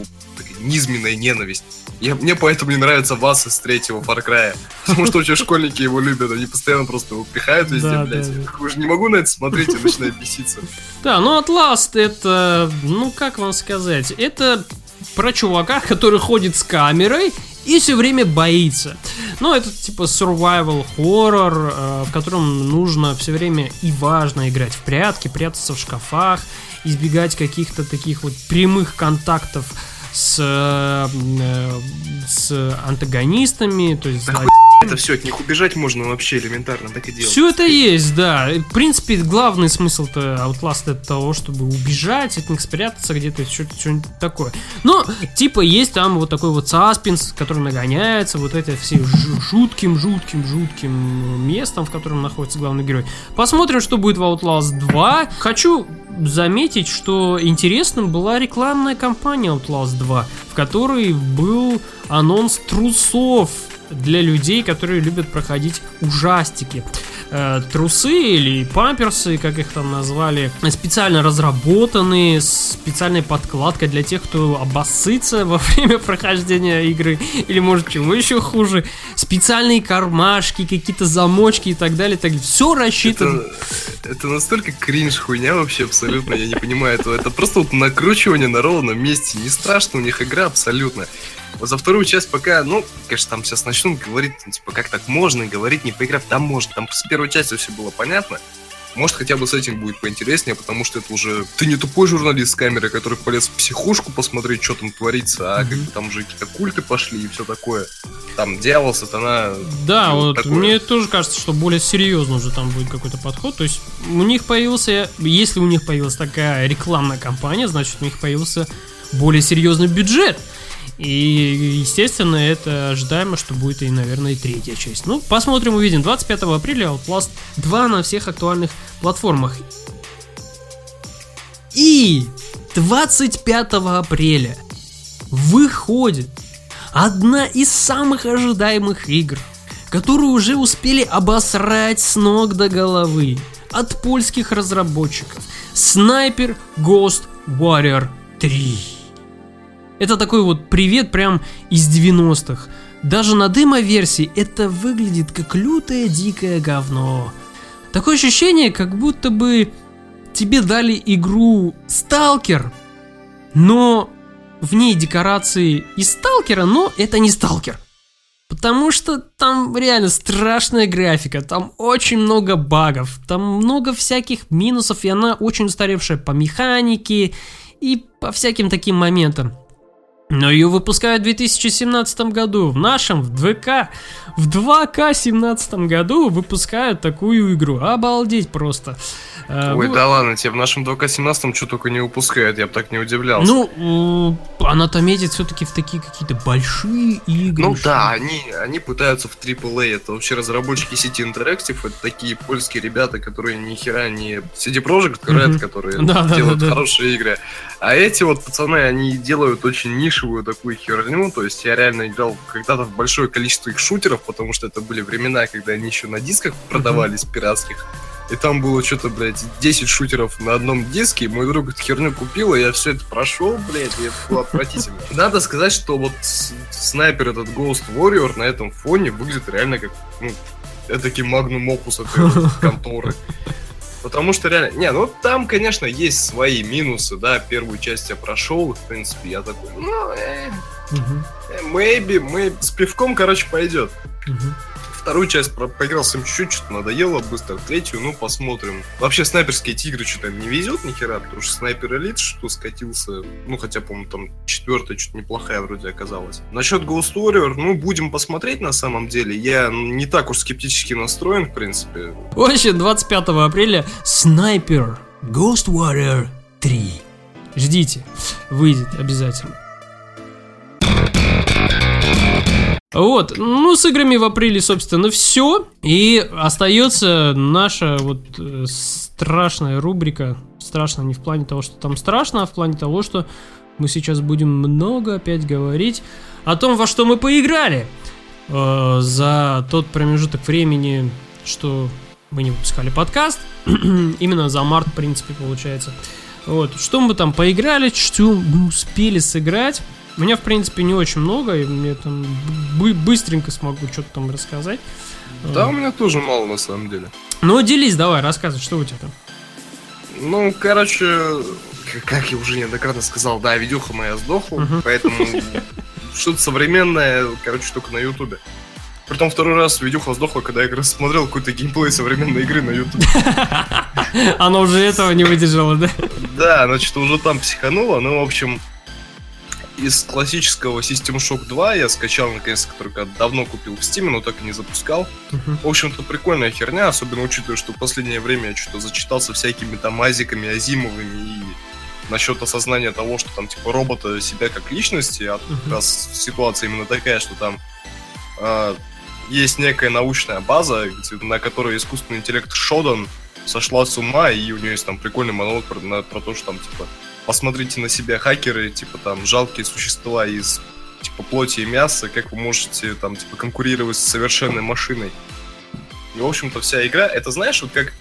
низменная ненависть. Я, мне поэтому не нравится вас из третьего Far Cry. Потому что очень школьники его любят, они постоянно просто его пихают везде, Да, блядь. да, да. Уже не могу на это смотреть и начинаю беситься. Да, ну Outlast это, ну как вам сказать, это про чувака, который ходит с камерой и все время боится. Ну, это типа survival horror, э, в котором нужно все время и важно играть в прятки, прятаться в шкафах, избегать каких-то таких вот прямых контактов с, э, э, с антагонистами, то есть Да зло- это все, от них убежать можно вообще элементарно, так и делать. все это есть, да. В принципе, главный смысл-то Outlast это того, чтобы убежать от них, спрятаться где-то, что-то что-нибудь такое. Но, типа, есть там вот такой вот саспенс, который нагоняется, вот эти все жу- жутким, жутким, жутким местом, в котором находится главный герой. Посмотрим, что будет в Outlast 2. Хочу заметить, что интересным была рекламная кампания Outlast 2, в которой был анонс трусов для людей, которые любят проходить ужастики. Э, трусы или памперсы, как их там назвали, специально разработанные, с специальной подкладкой для тех, кто обоссытся во <laughs> время прохождения игры, или может чего еще хуже, специальные кармашки, какие-то замочки и так далее, так. Все рассчитано. Это, это настолько кринж хуйня вообще абсолютно, я не понимаю этого. Это просто вот накручивание на ровном месте. Не страшно у них игра абсолютно. Вот за вторую часть пока, ну, конечно, там сейчас начнут говорить, ну, типа, как так можно говорить, не поиграв, там можно, там с первой части все было понятно. Может, хотя бы с этим будет поинтереснее, потому что это уже... Ты не тупой журналист с камерой, который полез в психушку посмотреть, что там творится, а mm-hmm. как бы там уже какие-то культы пошли и все такое. Там дьявол, сатана... Да, вот такое. мне тоже кажется, что более серьезно уже там будет какой-то подход. То есть у них появился... Если у них появилась такая рекламная кампания, значит у них появился более серьезный бюджет. И, естественно, это ожидаемо, что будет и, наверное, и третья часть. Ну, посмотрим, увидим. 25 апреля Outlast 2 на всех актуальных платформах. И 25 апреля выходит одна из самых ожидаемых игр, которую уже успели обосрать с ног до головы от польских разработчиков. Снайпер Ghost Warrior 3. Это такой вот привет прям из 90-х. Даже на демо-версии это выглядит как лютое дикое говно. Такое ощущение, как будто бы тебе дали игру Сталкер, но в ней декорации из Сталкера, но это не Сталкер. Потому что там реально страшная графика, там очень много багов, там много всяких минусов, и она очень устаревшая по механике и по всяким таким моментам. Но ее выпускают в 2017 году. В нашем, в ДВК, в 2К 17 году выпускают такую игру. Обалдеть просто. Э, Ой, ну, да ладно, тебе в нашем 2К17 что только не выпускают, я бы так не удивлялся. Ну, она там едет все-таки в такие какие-то большие игры. Ну да, они, они пытаются в AAA, это вообще разработчики сети Interactive, это такие польские ребята, которые ни хера не CD Projekt Red, которые <laughs> да, делают да, да, хорошие игры. А эти вот пацаны, они делают очень нишевую такую херню, то есть я реально играл когда-то в большое количество их шутеров, потому что это были времена, когда они еще на дисках продавались пиратских. И там было что-то, блядь, 10 шутеров на одном диске. Мой друг эту херню купил, и я все это прошел, блядь, и это было отвратительно. <laughs> Надо сказать, что вот снайпер этот Ghost Warrior на этом фоне выглядит реально как, ну, этакий магнум опус этой <laughs> конторы. Потому что реально... Не, ну там, конечно, есть свои минусы, да. Первую часть я прошел, в принципе, я такой, ну, э, maybe, мы с пивком, короче, пойдет. Вторую часть про поиграл сам чуть-чуть, что-то надоело быстро. Третью, ну, посмотрим. Вообще, снайперские тигры что-то не везет ни хера, потому что снайпер элит что скатился. Ну, хотя, по-моему, там четвертая что-то неплохая вроде оказалась. Насчет Ghost Warrior, ну, будем посмотреть на самом деле. Я не так уж скептически настроен, в принципе. Вообще, 25 апреля снайпер Ghost Warrior 3. Ждите, выйдет обязательно. Вот, ну с играми в апреле, собственно, все. И остается наша вот э, страшная рубрика. Страшно не в плане того, что там страшно, а в плане того, что мы сейчас будем много опять говорить о том, во что мы поиграли э, за тот промежуток времени, что мы не выпускали подкаст. <clears throat> Именно за март, в принципе, получается. Вот, что мы там поиграли, что мы успели сыграть. У меня, в принципе, не очень много, и мне там бы быстренько смогу что-то там рассказать. Да, у меня тоже мало, на самом деле. Ну, делись давай, рассказывай, что у тебя там. Ну, короче, как я уже неоднократно сказал, да, видюха моя сдохла, uh-huh. поэтому <laughs> что-то современное, короче, только на Ютубе. Притом второй раз видюха сдохла, когда я смотрел какой-то геймплей современной игры на Ютубе. <laughs> Она уже этого не выдержала, да? Да, она что-то уже там психанула, ну, в общем, из классического System Shock 2 я скачал, наконец-то, который давно купил в Steam, но так и не запускал. Uh-huh. В общем-то, прикольная херня, особенно учитывая, что в последнее время я что-то зачитался всякими там азиками, азимовыми и насчет осознания того, что там, типа, робота себя как личности, а uh-huh. как раз ситуация именно такая, что там э, есть некая научная база, на которой искусственный интеллект Шодан сошла с ума, и у нее есть там прикольный монолог про, на, про то, что там, типа, посмотрите на себя хакеры, типа там жалкие существа из типа плоти и мяса, как вы можете там типа конкурировать с совершенной машиной. И, в общем-то, вся игра, это знаешь, вот как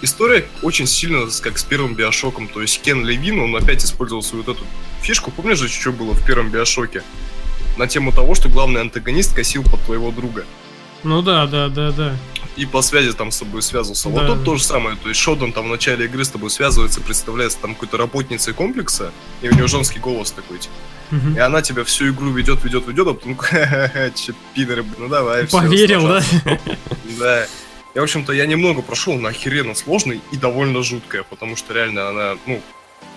история очень сильно как с первым Биошоком. То есть Кен Левин, он опять использовал свою вот эту фишку. Помнишь же, что было в первом Биошоке? На тему того, что главный антагонист косил под твоего друга. Ну да, да, да, да и по связи там с тобой связывался. Да. Вот тут то же самое. То есть Шодон там в начале игры с тобой связывается, представляется там какой-то работницей комплекса, и у него женский голос такой, типа. и она тебя всю игру ведет, ведет, ведет, а потом, че, пидоры, ну давай. Поверил, да? Да. Я, в общем-то, я немного прошел на охеренно сложный и довольно жуткая, потому что реально она, ну,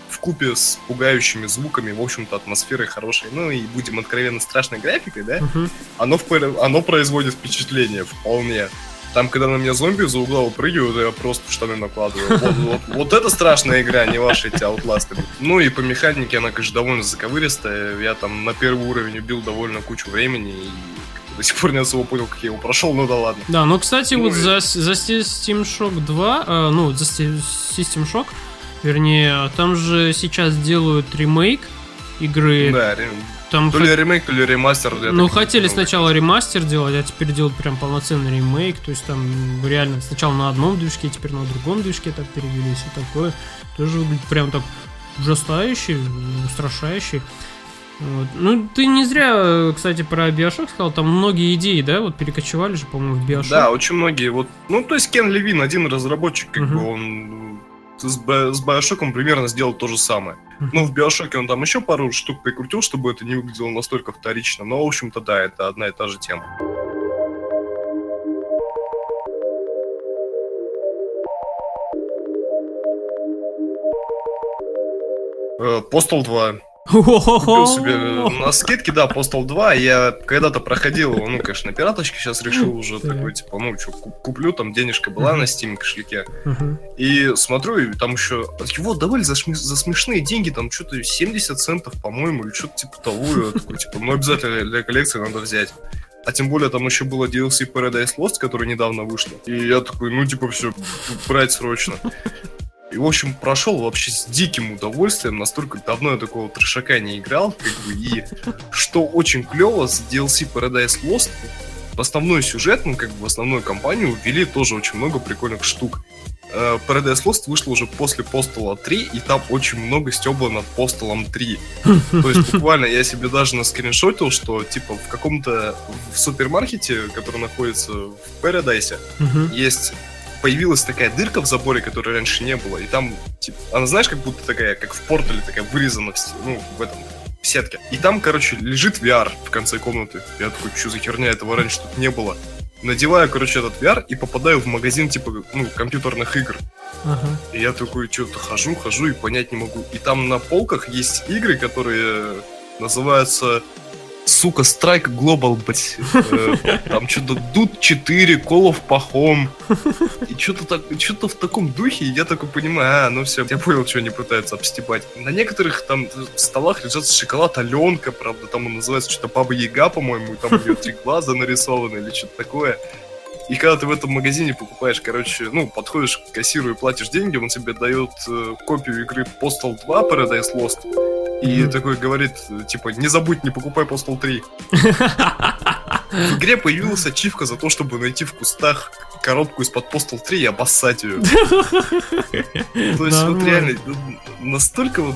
в купе с пугающими звуками, в общем-то, атмосферой хорошей, ну и, будем откровенно, страшной графикой, да, uh-huh. оно, в, оно производит впечатление вполне. Там, когда на меня зомби за угла выпрыгивают, я просто штаны накладываю. Вот, вот, вот это страшная игра, не ваши эти аутласты. Ну и по механике она, конечно, довольно заковыристая. Я там на первый уровень убил довольно кучу времени и до сих пор не особо понял, как я его прошел, ну да ладно. Да, ну, кстати, ну, вот и... за, за Steam Shock 2, э, ну, за System Shock, вернее, там же сейчас делают ремейк игры. Да, там то ли ремейк, то ли ремастер. Ну, хотели сначала ремастер делать, а теперь делают прям полноценный ремейк. То есть там реально сначала на одном движке, теперь на другом движке так перевелись и такое. Тоже выглядит прям так ужасающе, устрашающе. Вот. Ну, ты не зря, кстати, про Биошок сказал, там многие идеи, да, вот перекочевали же, по-моему, в Биошок. Да, очень многие. Вот, ну, то есть Кен Левин, один разработчик, как uh-huh. бы он с, с Биошоком примерно сделал то же самое. Ну, в Биошоке он там еще пару штук прикрутил, чтобы это не выглядело настолько вторично, но, в общем-то, да, это одна и та же тема. Postal 2. Купил себе на скидке, да, Postal 2. Я когда-то проходил его, ну, конечно, на пираточке. Сейчас решил уже такой, типа, ну, что, куплю, там денежка была на Steam кошельке. И смотрю, и там еще его давали за, за смешные деньги, там что-то 70 центов, по-моему, или что-то типа того. Я такой, типа, ну, обязательно для коллекции надо взять. А тем более там еще было DLC Paradise Lost, который недавно вышло. И я такой, ну, типа, все, брать срочно. И, в общем, прошел вообще с диким удовольствием. Настолько давно я такого трешака не играл. Как бы, и что очень клево, с DLC Paradise Lost в основной сюжет, ну, как бы в основную кампанию ввели тоже очень много прикольных штук. Uh, Paradise Lost вышла уже после Postal 3, и там очень много стебла над Postal 3. То есть буквально я себе даже наскриншотил, что типа в каком-то в супермаркете, который находится в Paradise, есть появилась такая дырка в заборе, которой раньше не было, и там, типа, она, знаешь, как будто такая, как в портале, такая вырезана, в, ну, в этом, в сетке. И там, короче, лежит VR в конце комнаты. Я такой, что за херня, этого раньше тут не было. Надеваю, короче, этот VR и попадаю в магазин, типа, ну, компьютерных игр. Ага. И я такой, что-то хожу, хожу и понять не могу. И там на полках есть игры, которые называются сука, Strike Global, блядь. Э, там что-то Дут 4, Call of Pahom. И что-то так, что-то в таком духе, я такой понимаю, а, ну все, я понял, что они пытаются обстебать. На некоторых там столах лежат шоколад Аленка, правда, там он называется что-то Баба Яга, по-моему, и там у нее три глаза нарисованы или что-то такое. И когда ты в этом магазине покупаешь, короче, ну, подходишь к кассиру и платишь деньги, он тебе дает э, копию игры Postal 2 Paradise Lost, и mm-hmm. такой говорит, типа, не забудь, не покупай Postal 3. В игре появилась ачивка за то, чтобы найти в кустах коробку из-под Postal 3 и обоссать ее. То есть вот реально настолько вот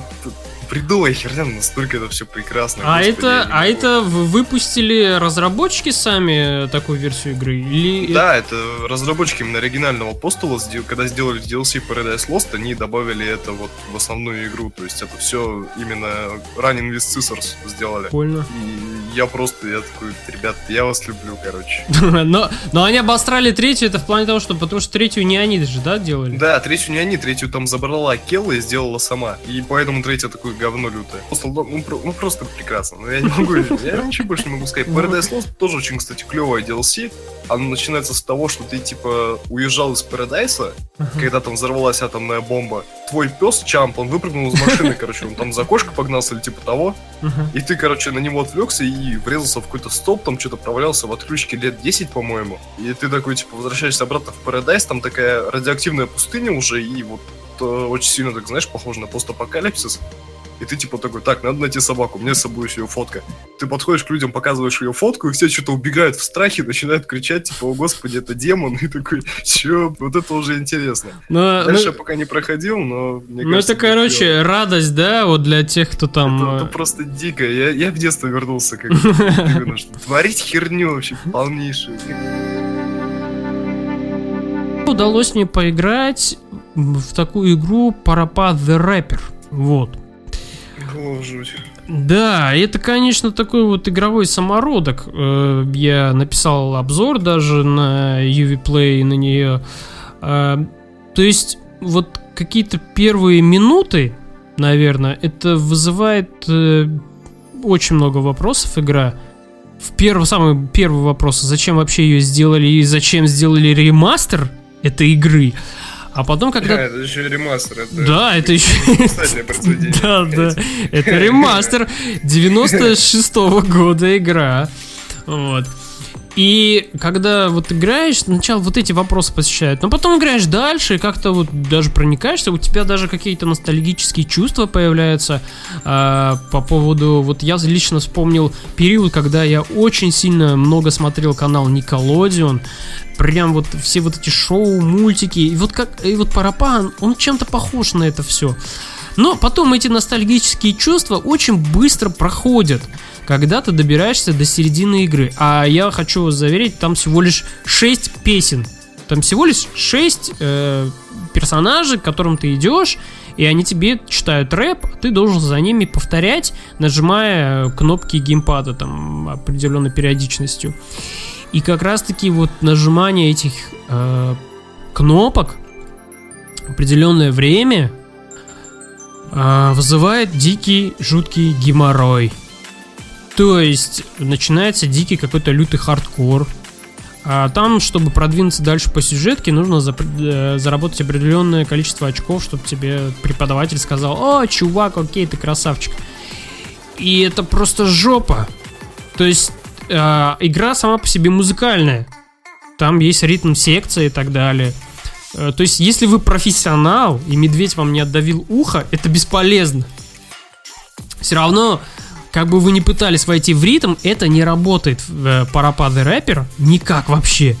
бредовая херня, настолько это все прекрасно. А это, а это выпустили разработчики сами такую версию игры? Или... Да, это разработчики именно оригинального Постула, когда сделали DLC Paradise Lost, они добавили это вот в основную игру. То есть это все именно Running with Scissors сделали. Прикольно. И я просто, я такой, ребят, я вас люблю, короче. <laughs> но, но они обострали третью, это в плане того, что потому что третью не они даже, да, делали? Да, третью не они, третью там забрала Келла и сделала сама. И поэтому третья такой говно лютое. Ну, ну просто прекрасно. Но я не могу, я ничего больше не могу сказать. Paradise Lost тоже очень, кстати, клевая DLC. Она начинается с того, что ты, типа, уезжал из Парадайса, когда там взорвалась атомная бомба. Твой пес, Чамп, он выпрыгнул из машины, короче, он там за кошкой погнался или типа того. И ты, короче, на него отвлекся и врезался в какой-то стоп, там что-то провалялся в отключке лет 10, по-моему. И ты такой, типа, возвращаешься обратно в Парадайс, там такая радиоактивная пустыня уже, и вот э, очень сильно, так знаешь, похоже на постапокалипсис и ты типа такой, так, надо найти собаку, мне с собой еще ее фотка. Ты подходишь к людям, показываешь ее фотку, и все что-то убегают в страхе, начинают кричать, типа, о господи, это демон, и такой, че, вот это уже интересно. Но, Дальше ну, я пока не проходил, но мне Ну это, короче, дело. радость, да, вот для тех, кто там... Это, это э, просто дико, я, я в детство вернулся, как <laughs> творить херню вообще полнейшую. Удалось мне поиграть в такую игру Парапа The Rapper. Вот. О, жуть. Да, это, конечно, такой вот игровой самородок. Э, я написал обзор даже на UV на нее. Э, то есть, вот какие-то первые минуты, наверное, это вызывает э, очень много вопросов игра. В первый, самый первый вопрос, зачем вообще ее сделали и зачем сделали ремастер этой игры. А потом, когда... Да, это еще ремастер. Это да, это еще... <laughs> Да, да. Это ремастер <laughs> 96 -го года игра. Вот. И когда вот играешь, сначала вот эти вопросы посещают, но потом играешь дальше, и как-то вот даже проникаешься, у тебя даже какие-то ностальгические чувства появляются э, по поводу, вот я лично вспомнил период, когда я очень сильно много смотрел канал Nickelodeon, прям вот все вот эти шоу, мультики, и вот как, и вот Парапан, он чем-то похож на это все. Но потом эти ностальгические чувства очень быстро проходят когда ты добираешься до середины игры. А я хочу вас заверить, там всего лишь 6 песен. Там всего лишь 6 э, персонажей, к которым ты идешь, и они тебе читают рэп, а ты должен за ними повторять, нажимая кнопки геймпада там определенной периодичностью. И как раз таки вот нажимание этих э, кнопок определенное время э, вызывает дикий, жуткий геморрой. То есть начинается дикий какой-то лютый хардкор. А там, чтобы продвинуться дальше по сюжетке, нужно за, э, заработать определенное количество очков, чтобы тебе преподаватель сказал, о, чувак, окей, ты красавчик. И это просто жопа. То есть э, игра сама по себе музыкальная. Там есть ритм секции и так далее. Э, то есть, если вы профессионал, и медведь вам не отдавил ухо, это бесполезно. Все равно как бы вы ни пытались войти в ритм, это не работает э, Парапады Рэпер никак вообще.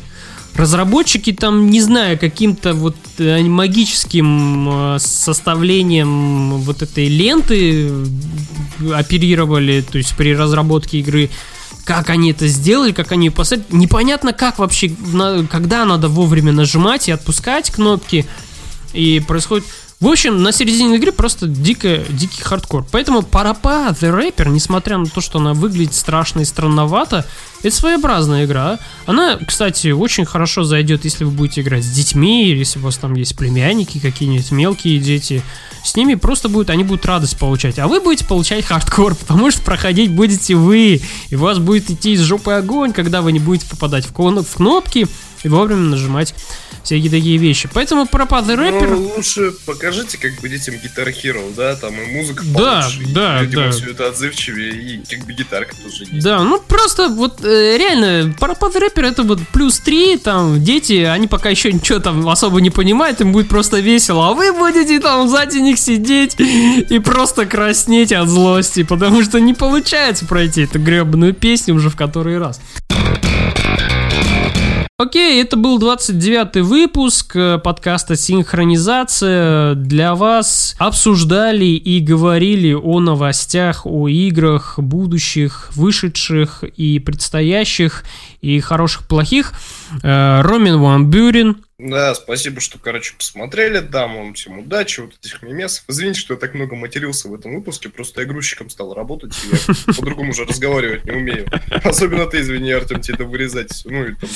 Разработчики там, не знаю, каким-то вот э, магическим э, составлением вот этой ленты оперировали, то есть при разработке игры, как они это сделали, как они поставили, непонятно как вообще, когда надо вовремя нажимать и отпускать кнопки, и происходит в общем, на середине игры просто дико, дикий хардкор. Поэтому Парапа The Rapper, несмотря на то, что она выглядит страшно и странновато, это своеобразная игра. Она, кстати, очень хорошо зайдет, если вы будете играть с детьми, или если у вас там есть племянники, какие-нибудь мелкие дети. С ними просто будет, они будут радость получать. А вы будете получать хардкор, потому что проходить будете вы. И у вас будет идти из жопы огонь, когда вы не будете попадать в кнопки и вовремя нажимать всякие такие вещи. Поэтому пропад рэпер... Ну, лучше покажите как бы детям Guitar Hero, да, там и музыка Да, получше, да, и да. все это отзывчивее, и как бы гитарка тоже есть. Да, ну просто вот э, реально, пропад рэпер это вот плюс 3, там, дети, они пока еще ничего там особо не понимают, им будет просто весело, а вы будете там сзади них сидеть и просто краснеть от злости, потому что не получается пройти эту гребаную песню уже в который раз. Окей, это был 29-й выпуск э, подкаста «Синхронизация». Для вас обсуждали и говорили о новостях, о играх будущих, вышедших и предстоящих, и хороших, плохих. Э, Ромин Ван Бюрин, да, спасибо, что, короче, посмотрели. Дам вам всем удачи, вот этих мемесов. Извините, что я так много матерился в этом выпуске, просто я грузчиком стал работать, и я <laughs> по-другому уже разговаривать не умею. Особенно ты, извини, Артем, тебе это вырезать, ну и там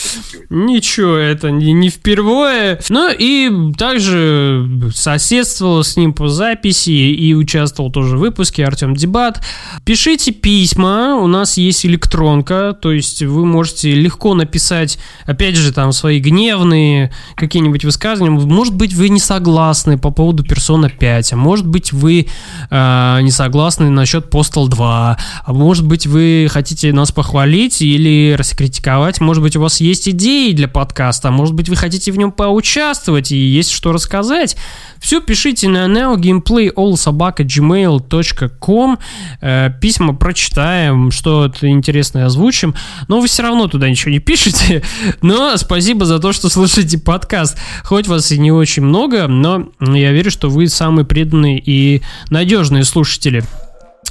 Ничего, это не, не впервые. Ну и также соседствовал с ним по записи и участвовал тоже в выпуске Артем Дебат. Пишите письма, у нас есть электронка, то есть вы можете легко написать, опять же, там свои гневные какие-нибудь высказывания. Может быть, вы не согласны по поводу Persona 5, а может быть, вы э, не согласны насчет Postal 2, а может быть, вы хотите нас похвалить или раскритиковать, может быть, у вас есть идеи для подкаста, а может быть, вы хотите в нем поучаствовать и есть что рассказать. Все пишите на neogameplayallsobaka.gmail.com э, Письма прочитаем, что-то интересное озвучим. Но вы все равно туда ничего не пишете. <laughs> Но спасибо за то, что слушаете подкаст. Хоть вас и не очень много, но я верю, что вы самые преданные и надежные слушатели.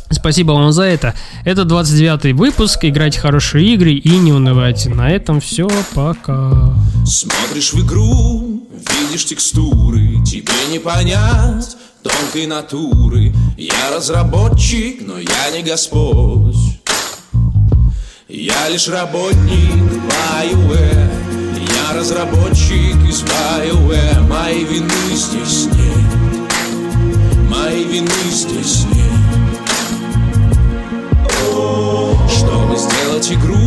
Спасибо вам за это. Это 29 выпуск. Играйте хорошие игры и не унывайте. На этом все. Пока. Смотришь в игру, видишь текстуры Тебе не понять тонкой натуры Я разработчик, но я не господь Я лишь работник BioWare Я разработчик из BioWare Моей вины здесь нет Моей вины здесь нет Чтобы сделать игру?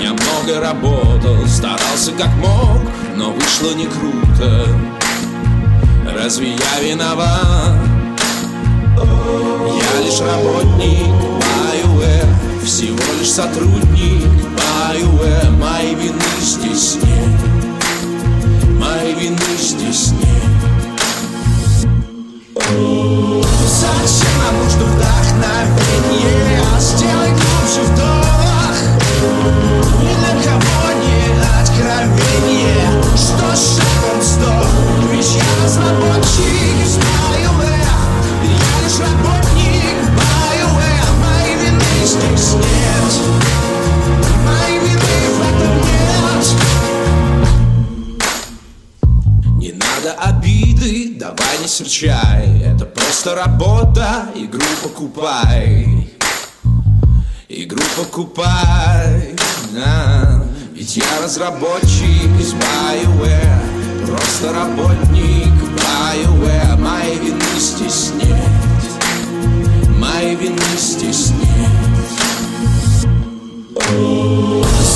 Я много работал, старался как мог, но вышло не круто. Разве я виноват? Я лишь работник Всего лишь сотрудник BioWare Моей вины здесь нет. Моей вины здесь нет. Зачем нам нужно вдохновение? Сделай глубже вдох. Ни для кого не откровение? Что шагом сдох? Ведь я разработчик из BioWare Я лишь работник серчай Это просто работа, игру покупай. Игру покупай. Да. Ведь я разработчик из BioWare. Просто работник BioWare. Моей вины здесь нет Моей вины здесь нет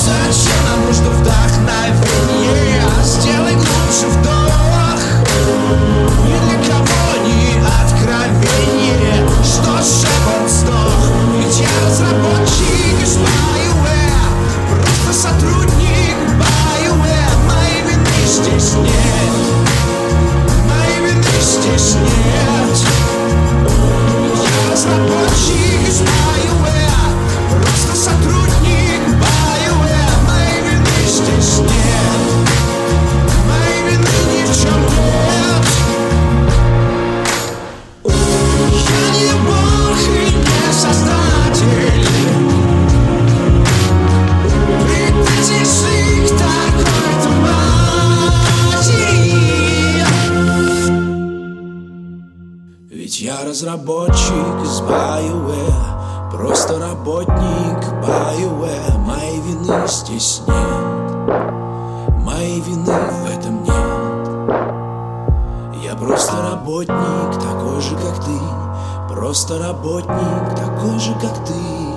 Зачем нам нужно вдохновение? Сделай глубже вдох Просто сотрудник BioWare Моей вины здесь нет разработчик из BioWare Просто работник BioWare Моей вины здесь нет. Моей вины в этом нет. Я просто работник, такой же как ты. Просто работник, такой же как ты